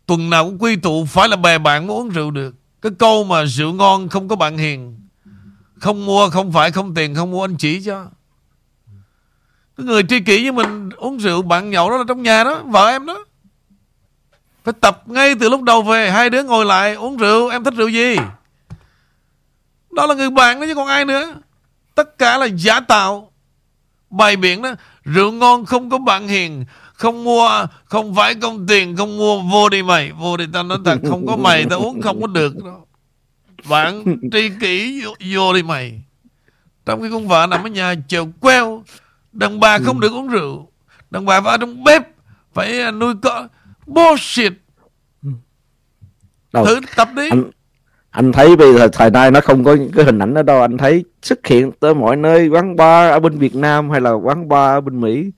tuần nào cũng quy tụ, phải là bè bạn mới uống rượu được. Cái câu mà rượu ngon không có bạn hiền, không mua không phải, không tiền, không mua anh chỉ cho. Cái người tri kỷ với mình uống rượu bạn nhậu đó là trong nhà đó, vợ em đó phải tập ngay từ lúc đầu về hai đứa ngồi lại uống rượu em thích rượu gì? Đó là người bạn đó chứ còn ai nữa. Tất cả là giả tạo. Bài biển đó rượu ngon không có bạn hiền không mua không phải công tiền không mua vô đi mày. Vô đi tao nói thật không có mày tao uống không có được đó. bạn tri kỷ vô, vô đi mày. Trong khi con vợ nằm ở nhà chờ queo đàn bà không được uống rượu. Đàn bà phải ở trong bếp phải à, nuôi con bullshit.
Đâu,
thử tập đi.
Anh anh thấy bây giờ thời nay nó không có những cái hình ảnh đó đâu. Anh thấy xuất hiện tới mọi nơi quán bar ở bên Việt Nam hay là quán bar ở bên Mỹ.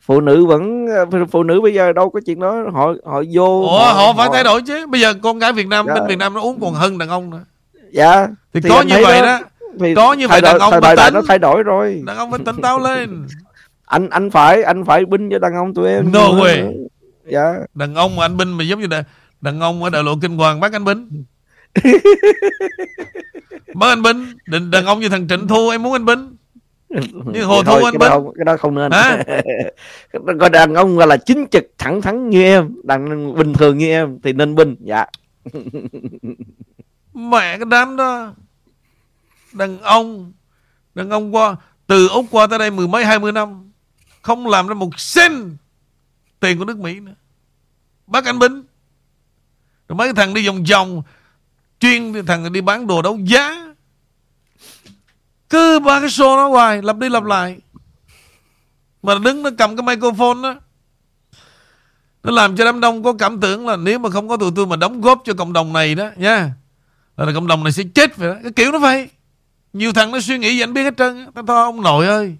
Phụ nữ vẫn phụ nữ bây giờ đâu có chuyện đó. Họ họ vô
ủa họ phải thay đổi chứ. Bây giờ con gái Việt Nam
Dạ.
bên Việt Nam nó uống còn hơn đàn ông nữa.
Dạ.
Thì, thì có như vậy đó, đó.
Thì
có như vậy đàn ông
thời đại nó thay đổi rồi.
Đàn ông phải tỉnh táo lên.
Anh anh phải anh phải binh cho đàn ông tụi em.
No way
dạ.
Đàn ông mà anh binh mà giống như đàn, đàn ông ở đại lộ kinh hoàng bắt anh binh. Bắt anh binh đàn, đàn ông như thằng trịnh thu em muốn anh binh. Như hồ thu anh binh.
cái đó không nên còn đàn ông gọi là chính trực thẳng thắn như em đàn bình thường như em thì nên binh dạ.
Mẹ cái đám đó. Đàn ông đàn ông qua từ úc qua tới đây mười mấy hai mươi năm không làm ra một sen tiền của nước mỹ nữa. Bác anh binh rồi mấy thằng đi vòng vòng, chuyên thằng đi bán đồ đấu giá. Cứ ba cái show nó hoài, lặp đi lặp lại. Mà đứng nó cầm cái microphone đó, nó làm cho đám đông có cảm tưởng là nếu mà không có tụi tôi mà đóng góp cho cộng đồng này đó, nha, là cộng đồng này sẽ chết vậy đó. Cái kiểu nó vậy. Nhiều thằng nó suy nghĩ vậy, anh biết hết trơn tao thôi ông nội ơi.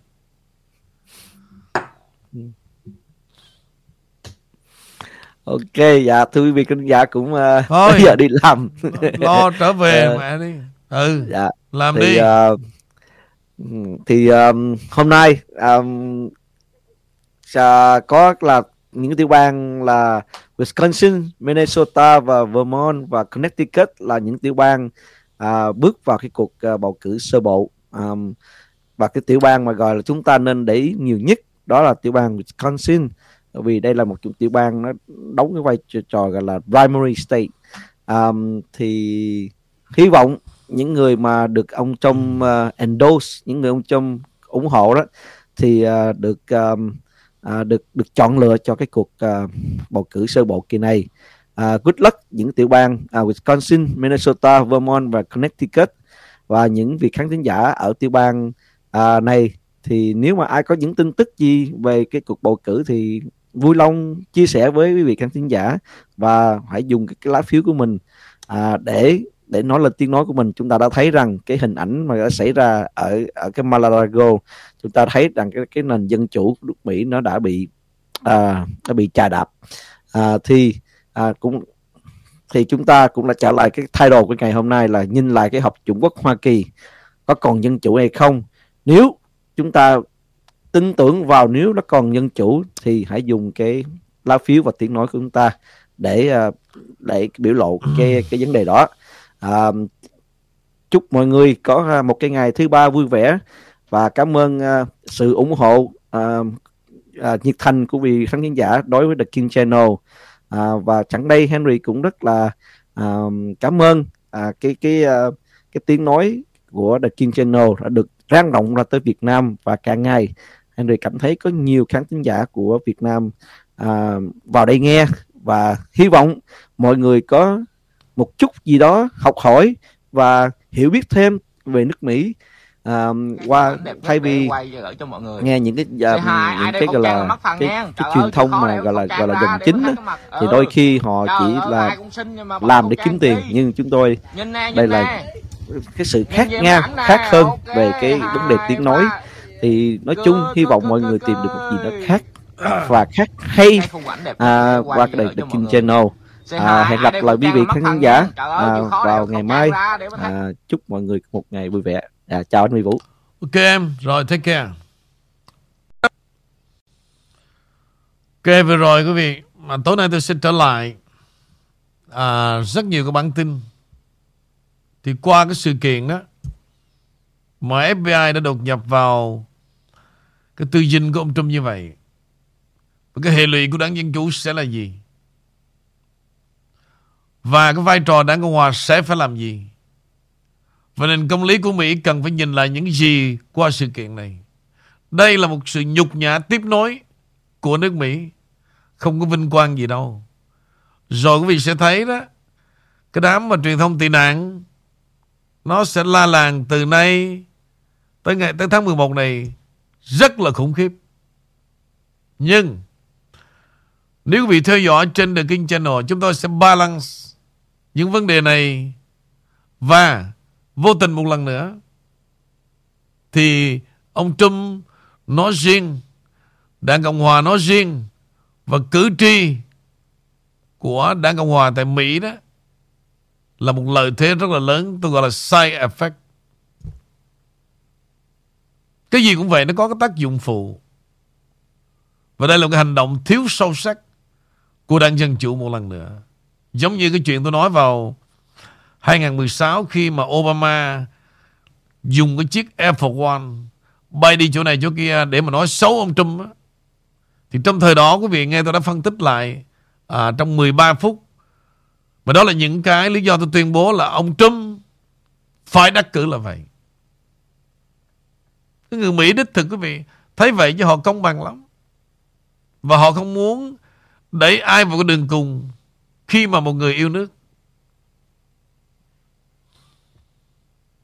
Ok dạ thưa quý vị khán giả cũng uh,
thôi.
giờ đi làm.
Lo trở về uh, mẹ đi. Ừ dạ làm thì, đi. uh,
thì um, hôm nay um, uh, có là những tiểu bang là Wisconsin, Minnesota và Vermont và Connecticut là những tiểu bang uh, bước vào cái cuộc uh, bầu cử sơ bộ. Um, và cái tiểu bang mà gọi là chúng ta nên để ý nhiều nhất đó là tiểu bang Wisconsin vì đây là một tiểu bang nó đóng cái vai trò gọi là primary state. Um, thì hy vọng những người mà được ông Trump uh, endorse những người ông Trump ủng hộ đó thì uh, được um, uh, được được chọn lựa cho cái cuộc uh, bầu cử sơ bộ kỳ này. Uh, good luck những tiểu bang uh, Wisconsin, Minnesota, Vermont và Connecticut và những vị khán thính giả ở tiểu bang uh, này. Thì nếu mà ai có những tin tức gì về cái cuộc bầu cử thì vui lòng chia sẻ với quý vị khán thính giả và hãy dùng cái, cái lá phiếu của mình à, để để nói lên tiếng nói của mình. Chúng ta đã thấy rằng cái hình ảnh mà đã xảy ra ở ở cái Malarago chúng ta thấy rằng cái cái nền dân chủ của nước Mỹ nó đã bị à, nó bị chà đạp. À, thì à, cũng thì chúng ta cũng là trả lại cái thay đổi của ngày hôm nay là nhìn lại cái hợp chủng quốc Hoa Kỳ có còn dân chủ hay không. Nếu chúng ta tin tưởng vào nếu nó còn dân chủ thì hãy dùng cái lá phiếu và tiếng nói của chúng ta để à, để biểu lộ cái cái vấn đề đó. À, chúc mọi người có à, một cái ngày thứ ba vui vẻ và cảm ơn uh, sự ủng hộ uh, uh, nhiệt thành của vị khán giả đối với The King Channel. Uh, và chẳng đây Henry cũng rất là uh, cảm ơn uh, cái cái uh, cái tiếng nói của The King Channel đã được rang rộng ra tới Việt Nam và càng ngày Henry cảm thấy có nhiều khán thính giả của Việt Nam à, vào đây nghe và hy vọng mọi người có một chút gì đó học hỏi và hiểu biết thêm về nước Mỹ. À, qua thay vì nghe những cái uh, những cái gọi là cái, cái truyền thông mà gọi là gọi là dòng chính đó, thì đôi khi họ chỉ là làm để kiếm tiền nhưng chúng tôi đây là cái sự khác nhau khác hơn về cái vấn đề tiếng nói thì nói chung hy vọng mọi người tìm được một gì đó khác và khác hay à, qua cái đời The Kim Channel. À, hẹn gặp lại quý vị khán giả. à, vào ngày mai. à, chúc mọi người một ngày vui vẻ. À, chào anh Huy Vũ.
Ok em rồi take care. Ok vừa rồi quý vị mà tối nay tôi sẽ trở lại. À, rất nhiều cái bản tin. Thì qua cái sự kiện đó mà FBI đã đột nhập vào cái tư dinh của ông Trump như vậy, và cái hệ lụy của đảng Dân Chủ sẽ là gì? Và cái vai trò đảng Cộng Hòa sẽ phải làm gì? Và nền công lý của Mỹ cần phải nhìn lại những gì qua sự kiện này. Đây là một sự nhục nhã tiếp nối của nước Mỹ. Không có vinh quang gì đâu. Rồi quý vị sẽ thấy đó, cái đám mà truyền thông tị nạn, nó sẽ la làng từ nay tới ngày, tới tháng 11 này rất là khủng khiếp. Nhưng, nếu quý vị theo dõi trên The King Channel, chúng tôi sẽ balance những vấn đề này và vô tình một lần nữa thì ông Trump nói riêng, Đảng Cộng Hòa nói riêng và cử tri của Đảng Cộng Hòa tại Mỹ đó là một lợi thế rất là lớn, tôi gọi là side effect cái gì cũng vậy nó có cái tác dụng phụ và đây là một cái hành động thiếu sâu sắc của đảng Dân Chủ một lần nữa giống như cái chuyện tôi nói vào 2016 khi mà Obama dùng cái chiếc Air Force One bay đi chỗ này chỗ kia để mà nói xấu ông Trump á. Thì trong thời đó quý vị nghe tôi đã phân tích lại à, trong 13 phút mà đó là những cái lý do tôi tuyên bố là ông Trump phải đắc cử là vậy. Cái người Mỹ đích thực quý vị, thấy vậy chứ họ công bằng lắm. Và họ không muốn đẩy ai vào cái đường cùng khi mà một người yêu nước.